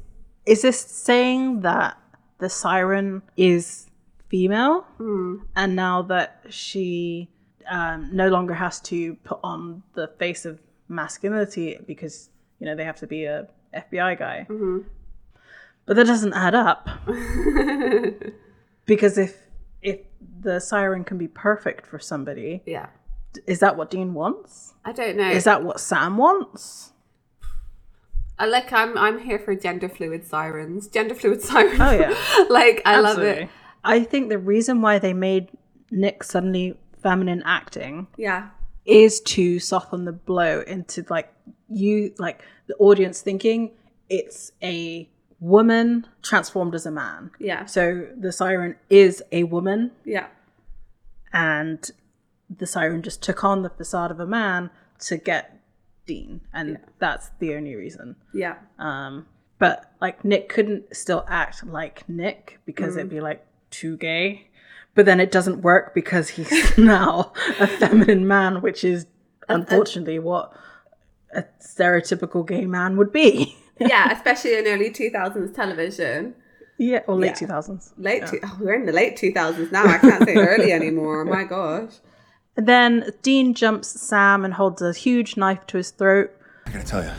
is this saying that the siren is female hmm. and now that she um, no longer has to put on the face of masculinity because you know they have to be a FBI guy. But that doesn't add up. because if if the siren can be perfect for somebody, Yeah. is that what Dean wants? I don't know. Is that what Sam wants? I like I'm I'm here for gender fluid sirens. Gender fluid sirens. Oh, yeah. like I love it. I think the reason why they made Nick suddenly feminine acting Yeah. is to soften the blow into like you like the audience thinking it's a woman transformed as a man. Yeah. So the siren is a woman Yeah. and the siren just took on the facade of a man to get Dean and that's the only reason. Yeah. Um, but like Nick couldn't still act like Nick because it'd be like too gay. But then it doesn't work because he's now a feminine man, which is unfortunately what a stereotypical gay man would be. yeah, especially in early 2000s television. yeah, or late Yeah. 2000s. Late, two, oh, we're in the late 2000s now. I can't say early anymore. My gosh. And then Dean jumps Sam and holds a huge knife to his throat. I gotta tell you,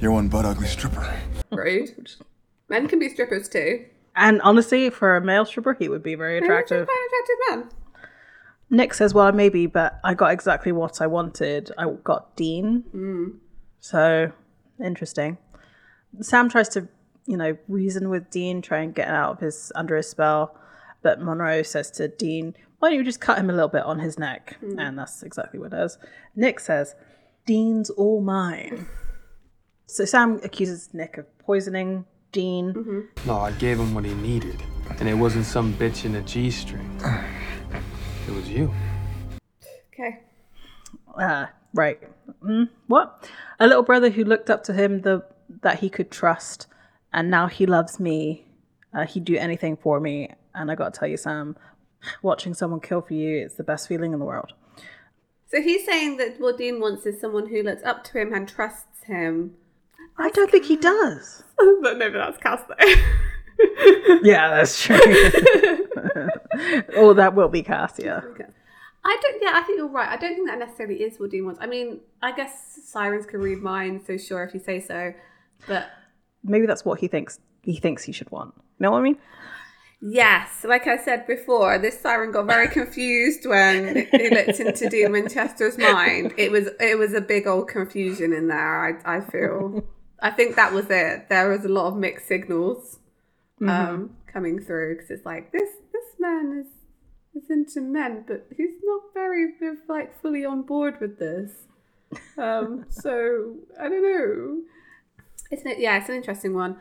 you're one butt ugly stripper. Rude. Men can be strippers too. And honestly, for a male stripper, he would be very attractive. Quite attractive man. Nick says, "Well, maybe, but I got exactly what I wanted. I got Dean." So interesting. Sam tries to, you know, reason with Dean, try and get out of his under his spell, but Monroe says to Dean, "Why don't you just cut him a little bit on his neck?" And that's exactly what it does. Nick says, "Dean's all mine." So Sam accuses Nick of poisoning Dean. No, I gave him what he needed. And it wasn't some bitch in a G string. It was you. Okay. Uh, right. Mm, what? A little brother who looked up to him the that he could trust, and now he loves me. Uh, he'd do anything for me. And I got to tell you, Sam, watching someone kill for you, it's the best feeling in the world. So he's saying that what Dean wants is someone who looks up to him and trusts him. I don't think he does. but no, but that's Cas though. Yeah, that's true. oh, that will be Cas, yeah. I don't. Yeah, I think you're right. I don't think that necessarily is what Dean wants. I mean, I guess sirens can read minds, so sure if you say so. But Maybe that's what he thinks he thinks he should want. You know what I mean? Yes, like I said before, this siren got very confused when he looked into Dean Winchester's mind. It was it was a big old confusion in there. I I feel. I think that was it. There was a lot of mixed signals um, coming through because it's like this this man is is into men, but he's not very like fully on board with this. Um, so I don't know. Isn't it? Yeah, it's an interesting one.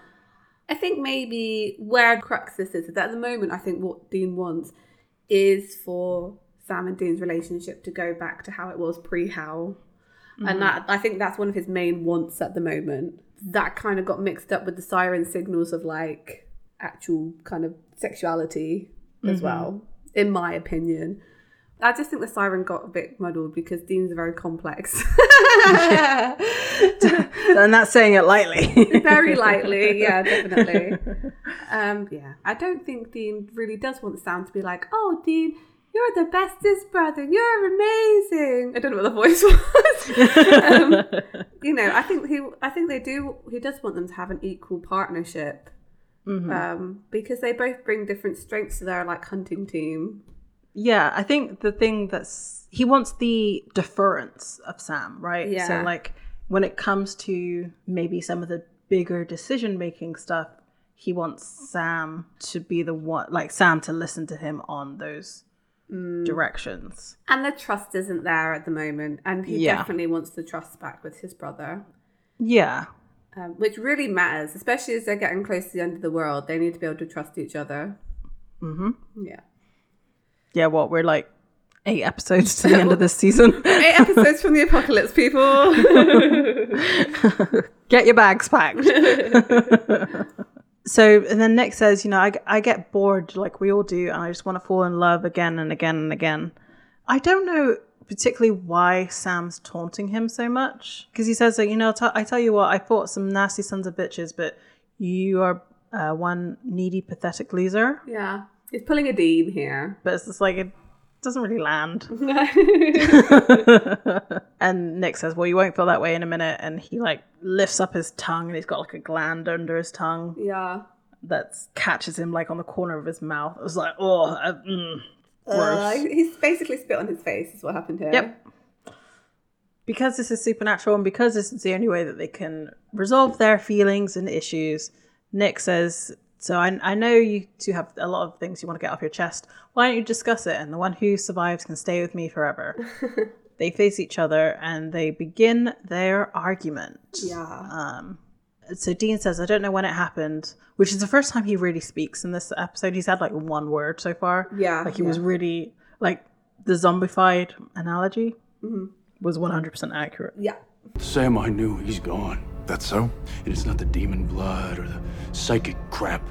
I think maybe where crux this is is that at the moment, I think what Dean wants is for Sam and Dean's relationship to go back to how it was pre-Howl, and mm-hmm. that I think that's one of his main wants at the moment. That kind of got mixed up with the siren signals of like actual kind of sexuality as mm-hmm. well, in my opinion. I just think the siren got a bit muddled because Dean's a very complex. And that's saying it lightly. very lightly, yeah, definitely. Um, yeah, I don't think Dean really does want Sam to be like, "Oh, Dean, you're the bestest brother. You're amazing." I don't know what the voice was. um, you know, I think he, I think they do. He does want them to have an equal partnership um, because they both bring different strengths to their like hunting team. Yeah, I think the thing that's he wants the deference of Sam, right? Yeah. So like when it comes to maybe some of the bigger decision making stuff, he wants Sam to be the one like Sam to listen to him on those Mm. directions. And the trust isn't there at the moment, and he Yeah. definitely wants the trust back with his brother. Yeah. um, which really matters, especially as they're getting close to the end of the world. They need to be able to trust each other. Mm-hmm. Yeah. Yeah, what we're like eight episodes to the end of this season. Eight episodes from the apocalypse, people. Get your bags packed. so, and then Nick says, you know, I, I get bored like we all do, and I just want to fall in love again and again and again. I don't know particularly why Sam's taunting him so much. Because he says, like, you know, t- I tell you what, I fought some nasty sons of bitches, but you are uh, one needy, pathetic loser. Yeah. He's pulling a Dean here. But it's just like, it doesn't really land. and Nick says, well, you won't feel that way in a minute. And he, like, lifts up his tongue and he's got, like, a gland under his tongue yeah. that catches him, like, on the corner of his mouth. It was like, oh, uh, mm, Uh, he's basically spit on his face, is what happened here. Yep. because this is supernatural and because this is the only way that they can resolve their feelings and issues, Nick says, So I, I know you two have a lot of things you want to get off your chest. Why don't you discuss it? And the one who survives can stay with me forever. they face each other and they begin their argument. Yeah. Um, so Dean says, I don't know when it happened, which is the first time he really speaks in this episode. He's had like one word so far. Yeah, Like he was really, like, the zombified analogy was 100% accurate. yeah. Sam, I knew he's gone. That's so? It is not the demon blood or the psychic crap.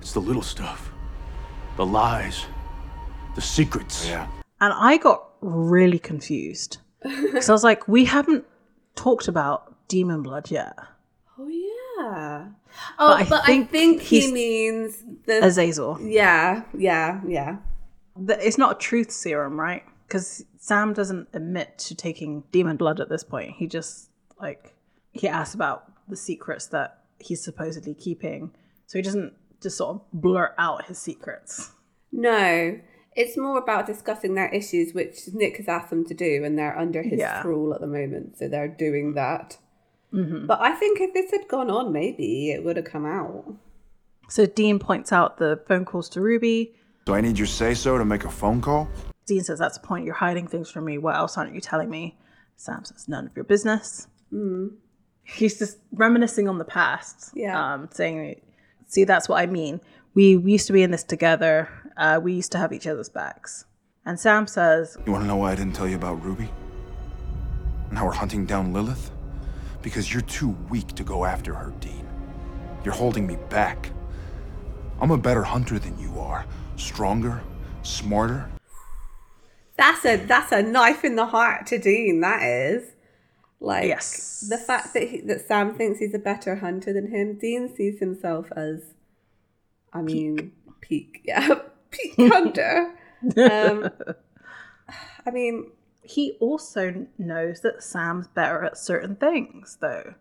It's the little stuff. The lies. The secrets. Yeah. And I got really confused because I was like, we haven't talked about demon blood yet. Oh, yeah. Oh, I but, I, think think he means the. Azazel. yeah, yeah, yeah. The- It's not a truth serum, right? Because Sam doesn't admit to taking demon blood at this point. He just, like, he asks about the secrets that he's supposedly keeping. So he doesn't just sort of blurt out his secrets. No, it's more about discussing their issues, which Nick has asked them to do, and they're under his Yeah. rule at the moment, so they're doing that. Mm-hmm. But I think if this had gone on, maybe it would have come out. So Dean points out the phone calls to Ruby. Do I need your say so to make a phone call? Dean says, That's the point. You're hiding things from me. What else aren't you telling me? Sam says, None of your business. He's just reminiscing on the past. Yeah. Um, saying, See, that's what I mean. We, we used to be in this together. Uh, we used to have each other's backs. And Sam says, You want to know why I didn't tell you about Ruby? And how we're hunting down Lilith? Because you're too weak to go after her, Dean. You're holding me back. I'm a better hunter than you are. Stronger, smarter. That's a that's a knife in the heart to Dean. That is like Yes. the fact that he, that Sam thinks he's a better hunter than him. Dean sees himself as, I mean, peak, yeah, peak hunter. um, I mean, He also knows that Sam's better at certain things, though.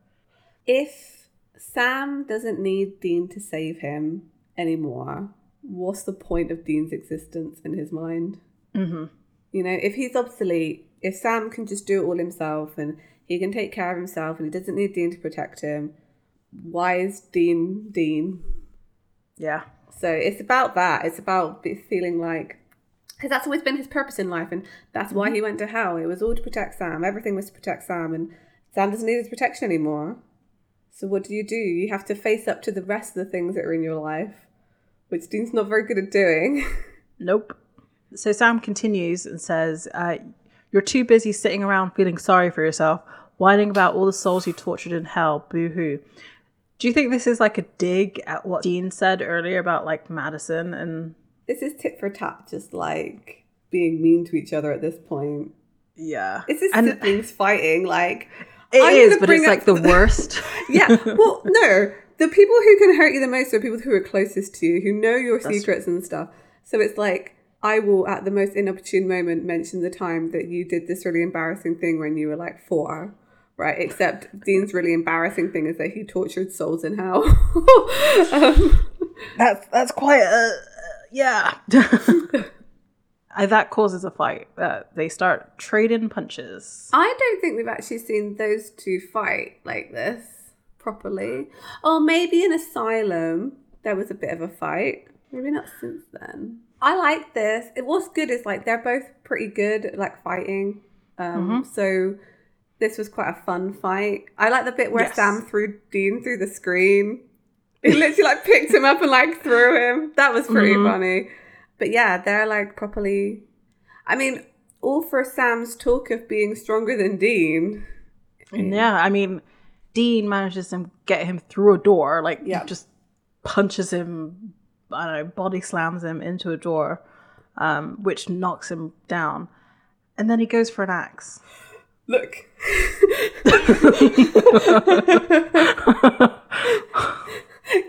if Sam doesn't need Dean to save him anymore, what's the point of Dean's existence in his mind? Mm-hmm. You know, if he's obsolete, if Sam can just do it all himself and he can take care of himself and he doesn't need Dean to protect him, why is Dean Dean? Yeah. So it's about that. It's about feeling like, because that's always been his purpose in life, and that's why he went to hell. It was all to protect Sam. Everything was to protect Sam, and Sam doesn't need his protection anymore. So what do you do? You have to face up to the rest of the things that are in your life, which Dean's not very good at doing. Nope. So Sam continues and says, uh, You're too busy sitting around feeling sorry for yourself, whining about all the souls you tortured in hell. Boo hoo. Do you think this is like a dig at what Dean said earlier about like Madison and this is tit for tat, just like being mean to each other at this point. yeah? It's his and siblings fighting, like it I'm is, but it's like the worst. yeah. Well, no, the people who can hurt you the most are people who are closest to you, who know your secrets and stuff. So it's like I will, at the most inopportune moment, mention the time that you did this really embarrassing thing when you were like four. Right, except Dean's really embarrassing thing is that he tortured souls in hell. um, that's that's quite a yeah. Uh, that causes a fight. Uh, they start trading punches. I don't think we've actually seen those two fight like this properly. Or maybe in Asylum there was a bit of a fight. Maybe not since then. I like this. It what's good is like they're both pretty good at like fighting. Um so this was quite a fun fight. I like the bit where Yes. Sam threw Dean through the screen. He literally like picked him up and like threw him. That was pretty funny. But yeah, they're like properly I mean, all for Sam's talk of being stronger than Dean. And yeah, I mean, Dean manages to get him through a door, like Yeah. just punches him, I don't know, body slams him into a door, um, which knocks him down. And then he goes for an axe. Look.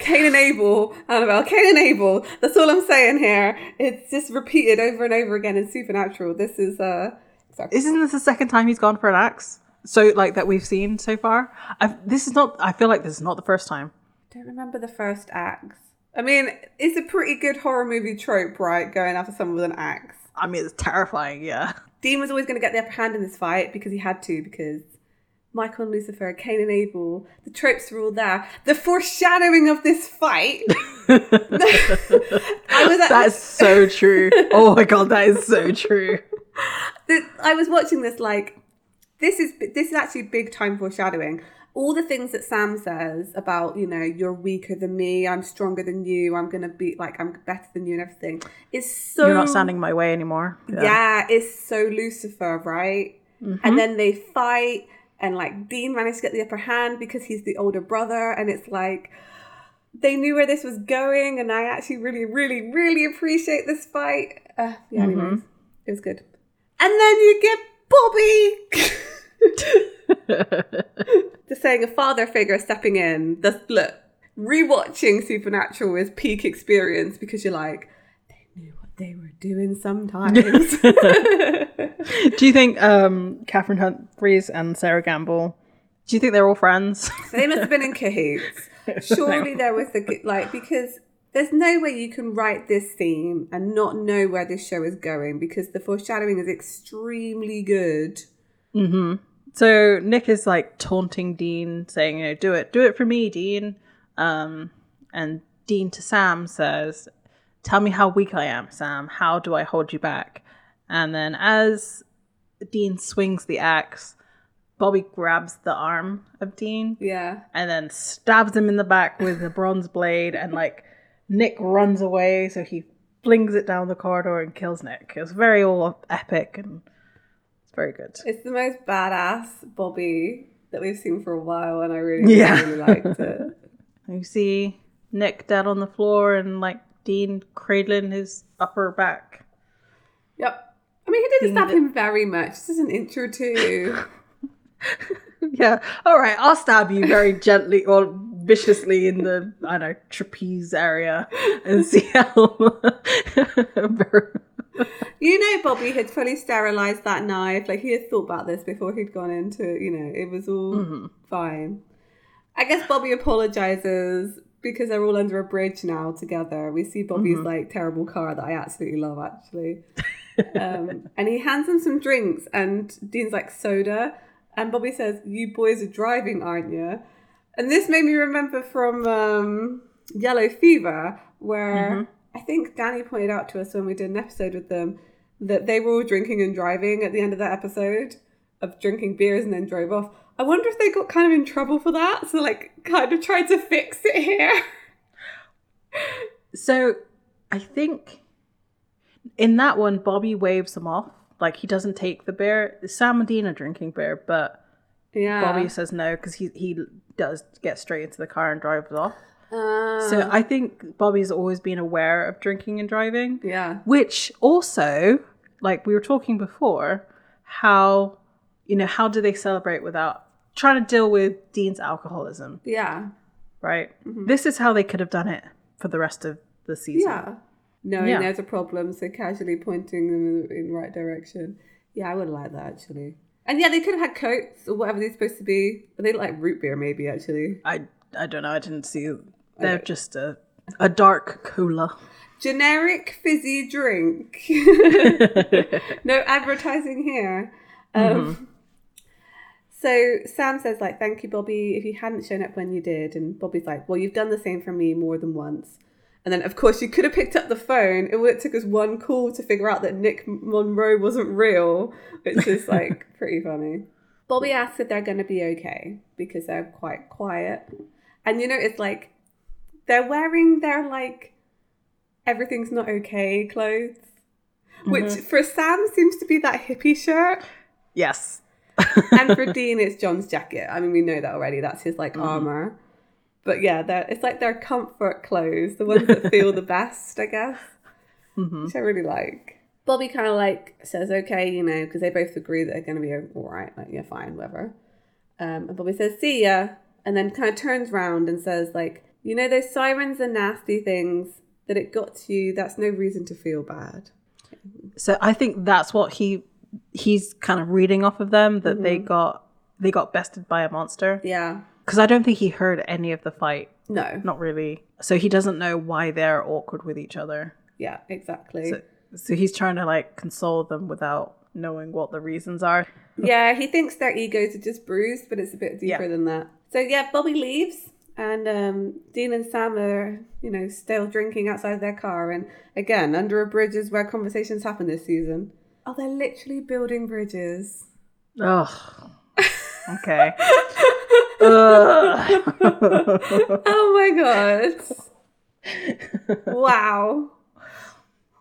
Cain and Abel, Annabelle, Cain and Abel. That's all I'm saying here. It's just repeated over and over again in Supernatural. This is uh sorry. Isn't this the second time he's gone for an axe? So like that we've seen so far. I've, this is not. I feel like this is not the first time. I don't remember the first axe. I mean, it's a pretty good horror movie trope, right? Going after someone with an axe. I mean, it's terrifying. Yeah. Dean was always going to get the upper hand in this fight because he had to, because Michael and Lucifer, Cain and Abel, the tropes were all there. The foreshadowing of this fight. I was at, That's so true. Oh my god, that is so true. I was watching this like this is this is actually big time foreshadowing. All the things that Sam says about you know you're weaker than me, I'm stronger than you, I'm gonna be like I'm better than you and everything is so You're not standing my way anymore. yeah, it's so Lucifer, right? And then they fight, and like Dean managed to get the upper hand because he's the older brother, and it's like they knew where this was going, and I actually really, really, really appreciate this fight. Uh, yeah, anyways, it was good. And then you get Bobby. Just saying, a father figure stepping in. The look, rewatching Supernatural is peak experience because you're like, they knew what they were doing sometimes. Do you think um, Cathryn Humphris and Sera Gamble? Do you think they're all friends? they must have been in cahoots. Surely there was the like because there's no way you can write this theme and not know where this show is going because the foreshadowing is extremely good. So Nick is like taunting Dean, saying, "You know, do it, do it for me, Dean." Um, and Dean to Sam says, "Tell me how weak I am, Sam. How do I hold you back?" And then as Dean swings the axe, Bobby grabs the arm of Dean Yeah. and then stabs him in the back with the bronze blade, and like Nick runs away, so he flings it down the corridor and kills Nick. It's very all epic and very good. It's the most badass Bobby that we've seen for a while and I really, Yeah. really liked it. You see Nick dead on the floor and like Dean cradling his upper back. Yep. I mean, he didn't stab him very much. This is an intro too. Yeah, all right, I'll stab you very gently or viciously in the I don't know trapeze area and see how. You know, Bobby had fully sterilized that knife. Like he had thought about this before he'd gone into, you know, it was all fine. I guess Bobby apologizes because they're all under a bridge now together. We see Bobby's like terrible car that I absolutely love, actually. um, and he hands him some drinks, and Dean's like soda, and Bobby says, "You boys are driving, aren't you?" And this made me remember from um, Yellow Fever, where I think Danny pointed out to us when we did an episode with them that they were all drinking and driving at the end of that episode of drinking beers and then drove off. I wonder if they got kind of in trouble for that, so like kind of tried to fix it here. so, I think in that one, Bobby waves them off. Like he doesn't take the beer. Sam and Dean are drinking beer, but Yeah. Bobby says no because he he does get straight into the car and drives off. Uh, So I think Bobby's always been aware of drinking and driving. yeah. Which also, like we were talking before, how you know how do they celebrate without trying to deal with Dean's alcoholism, Yeah. right? This is how they could have done it for the rest of the season. Yeah. Knowing Yeah. there's a problem, so casually pointing them in, in the right direction. Yeah, I would like that actually. And yeah, they could have had coats or whatever they're supposed to be. They like root beer, maybe actually. I I don't know. I didn't see. They're Okay. just a a dark cola. Generic fizzy drink. no advertising here. Um, So Sam says like, "Thank you, Bobby. If you hadn't shown up when you did," and Bobby's like, "Well, you've done the same for me more than once." And then, of course, you could have picked up the phone. It would it took us one call to figure out that Nick Monroe wasn't real, which is like pretty funny. Bobby asks if they're going to be okay because they're quite quiet, and you know, it's like they're wearing their like everything's not okay clothes, which mm-hmm. for Sam seems to be that hippie shirt Yes. and for Dean, it's John's jacket. I mean, we know that already. That's his like mm. armor. But yeah, they're, it's like their comfort clothes, the ones that feel the best, I guess. Mm-hmm. Which I really like. Bobby kind of like says, okay, you know, because they both agree that they're going to be all right, like, yeah, fine, whatever. Um, and Bobby says, see ya. And then kind of turns round and says, like, you know, those sirens are nasty things that it got to you. That's no reason to feel bad. So I think that's what he he's kind of reading off of them that they mm-hmm. got they got bested by a monster Yeah. because I don't think he heard any of the fight. No. Not really. So he doesn't know why they're awkward with each other. Yeah, exactly. So, so he's trying to like console them without knowing what the reasons are. yeah, he thinks their egos are just bruised, but it's a bit deeper Yeah. than that. So yeah, Bobby leaves, and um, Dean and Sam are, you know, still drinking outside their car, and again under a bridge is where conversations happen this season. Oh, they're literally building bridges. Oh. Okay. Ugh. oh my god! wow.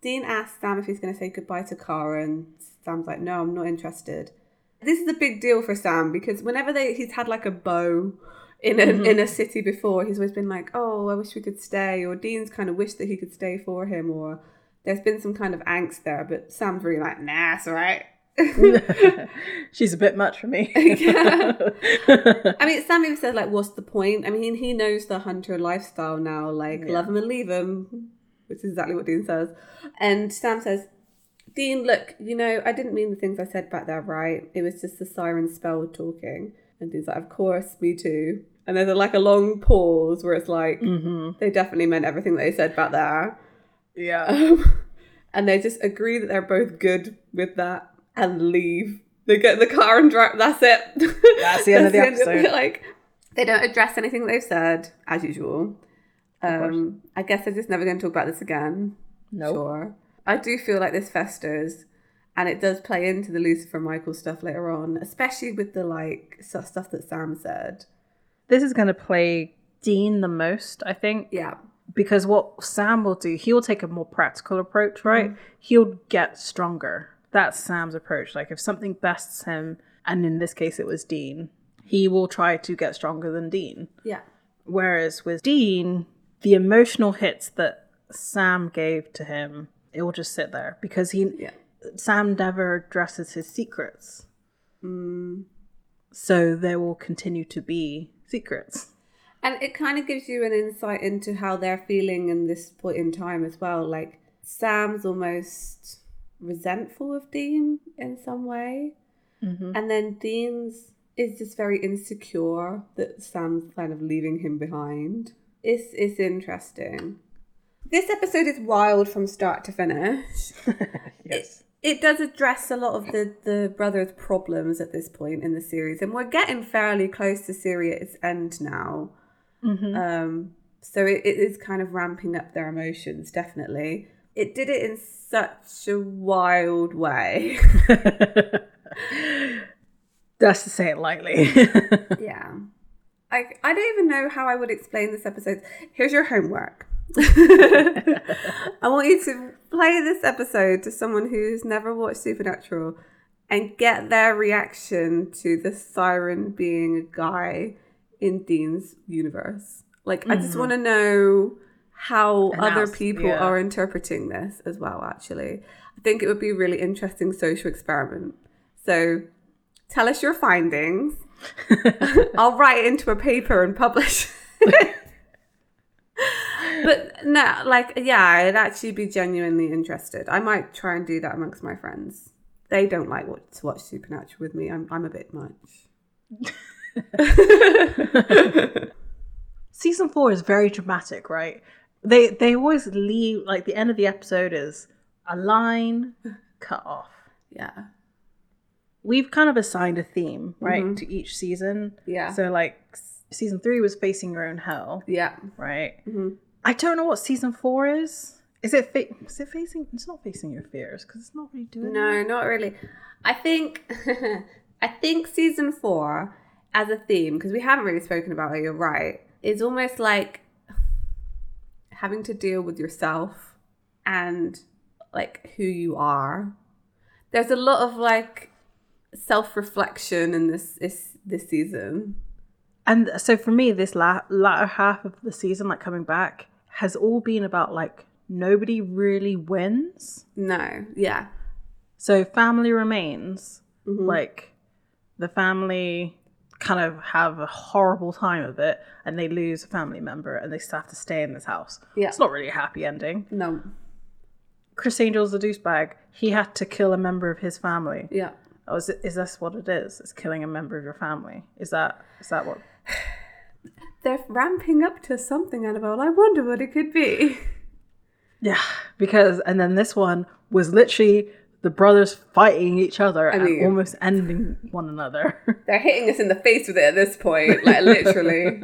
Dean asks Sam if he's going to say goodbye to Cara, and Sam's like, "No, I'm not interested." This is a big deal for Sam because whenever they he's had like a beau in a mm-hmm. in a city before, he's always been like, "Oh, I wish we could stay," or Dean's kind of wished that he could stay for him, or there's been some kind of angst there. But Sam's really like, "Nah, it's all right." She's a bit much for me. I mean, Sam even says like, "What's the point?" I mean, he knows the hunter lifestyle now. Like, love him and leave him, which is exactly what Dean says. And Sam says, "Dean, look, you know, I didn't mean the things I said back there, right? It was just the siren spell talking." And Dean's like, "Of course, me too." And there's a, like a long pause where it's like, they definitely meant everything they said back there. yeah. Um, and they just agree that they're both good with that and leave. They get in the car and drive. That's it. That's the end of the episode. it. Like they don't address anything they've said as usual. Um, I guess they're just never going to talk about this again. Nope. Sure. I do feel like this festers, and it does play into the Lucifer Michael stuff later on, especially with the like stuff that Sam said. This is going to play Dean the most, I think. Yeah. because what Sam will do, he'll take a more practical approach, right? Mm-hmm. He'll get stronger. That's Sam's approach. Like if something bests him, and in this case it was Dean, he will try to get stronger than Dean. Yeah. Whereas with Dean, the emotional hits that Sam gave to him, it will just sit there because he Yeah. Sam never addresses his secrets. Mm. So there will continue to be secrets. And it kind of gives you an insight into how they're feeling in this point in time as well. Like Sam's almost resentful of Dean in some way. Mm-hmm. And then Dean's is just very insecure that Sam's kind of leaving him behind. It's, it's interesting. This episode is wild from start to finish. Yes. it does address a lot of the the brothers' problems at this point in the series, and we're getting fairly close to series end now. Um, so it, it is kind of ramping up their emotions, definitely. It did it in such a wild way. That's to say it lightly. yeah. I, I don't even know how I would explain this episode. Here's your homework. I want you to play this episode to someone who's never watched Supernatural and get their reaction to the siren being a guy in Dean's universe. Like, I just mm-hmm. want to know how And other people yeah. are interpreting this as well, actually. I think it would be a really interesting social experiment. So tell us your findings. I'll write it into a paper and publish. but no, like, yeah, I'd actually be genuinely interested. I might try and do that amongst my friends. They don't like what, to watch Supernatural with me. I'm, I'm a bit much. season four is very dramatic, right? They they always leave like the end of the episode is a line cut off. Yeah. We've kind of assigned a theme, right, mm-hmm. to each season. Yeah. So like season three was facing your own hell, Yeah. right? Mm-hmm. I don't know what season four is. Is it fa- is it facing? It's not facing your fears because it's not really doing. No, not really. I think I think season four as a theme, because we haven't really spoken about it, you're right, is almost like having to deal with yourself and like who you are. There's a lot of like self-reflection in this this this season. And so for me, this la- latter half of the season, like coming back, has all been about like nobody really wins. No, yeah. So family remains, Mm-hmm. like the family kind of have a horrible time of it and they lose a family member and they still have to stay in this house. Yeah. It's not really a happy ending. No. Criss Angel's a douchebag. He had to kill a member of his family. Yeah. Oh, is, it, is this what it is? It's killing a member of your family. Is that is that what? They're ramping up to something, Annabelle. I wonder what it could be. Yeah, because and then this one was literally the brothers fighting each other and mean- almost ending one another. They're hitting us in the face with it at this point, like literally.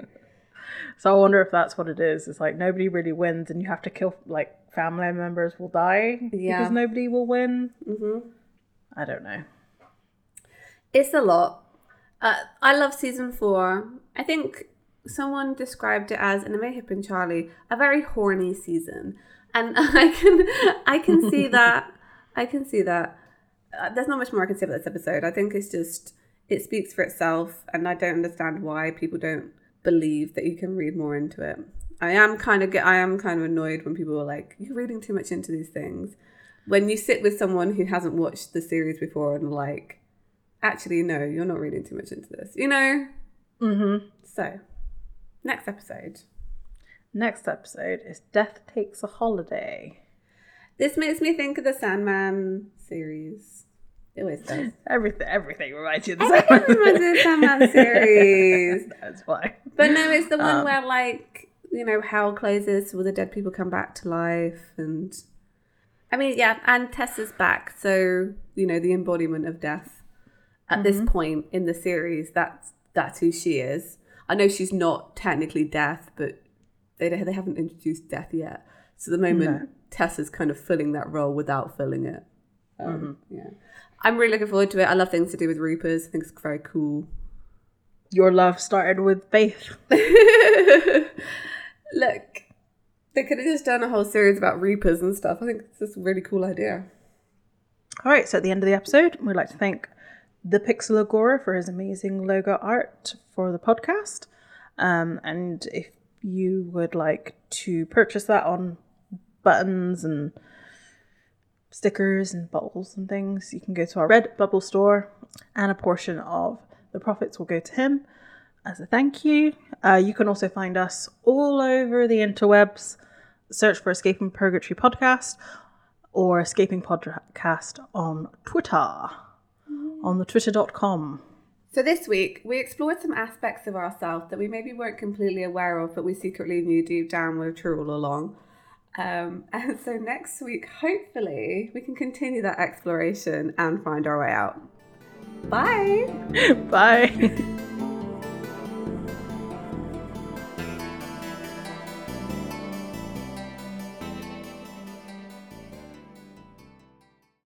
so I wonder if that's what it is. It's like nobody really wins, and you have to kill like family members will die Yeah. because nobody will win. Mm-hmm. I don't know. It's a lot. Uh, I love season four. I think someone described it as, and it may have been Charlie, a very horny season, and I can I can see that. I can see that. Uh, there's not much more I can say about this episode. I think it's just it speaks for itself, and I don't understand why people don't believe that you can read more into it. I am kind of get I am kind of annoyed when people are like, "You're reading too much into these things." When you sit with someone who hasn't watched the series before and like, actually, no, you're not reading too much into this, you know. Mm-hmm. So, next episode. Next episode is Death Takes a Holiday. This makes me think of the Sandman series. It always does. Everything, everything reminds you of the Everything reminds me of the Sandman series. That's why. But no, it's the one Um, where like you know hell closes, all the dead people come back to life, and I mean yeah, and Tessa's back, so you know the embodiment of death. At this point in the series, that's that's who she is. I know she's not technically death, but they they haven't introduced death yet. So the moment Tessa's kind of filling that role without filling it, um, yeah. I'm really looking forward to it. I love things to do with Reapers. I think it's very cool. Your love started with faith. Look, they could have just done a whole series about Reapers and stuff. I think it's just a really cool idea. All right, so at the end of the episode, we'd like to thank the Pixel Agora for his amazing logo art for the podcast. Um, and if you would like to purchase that on buttons and stickers and bottles and things, you can go to our Redbubble store, and a portion of the profits will go to him as a thank you. Uh, you can also find us all over the interwebs. Search for Escaping Purgatory Podcast or Escaping Podcast on Twitter, on the twitter.com. So this week, we explored some aspects of ourselves that we maybe weren't completely aware of, but we secretly knew deep down were true all along. Um, and so next week, hopefully, we can continue that exploration and find our way out. Bye! Bye.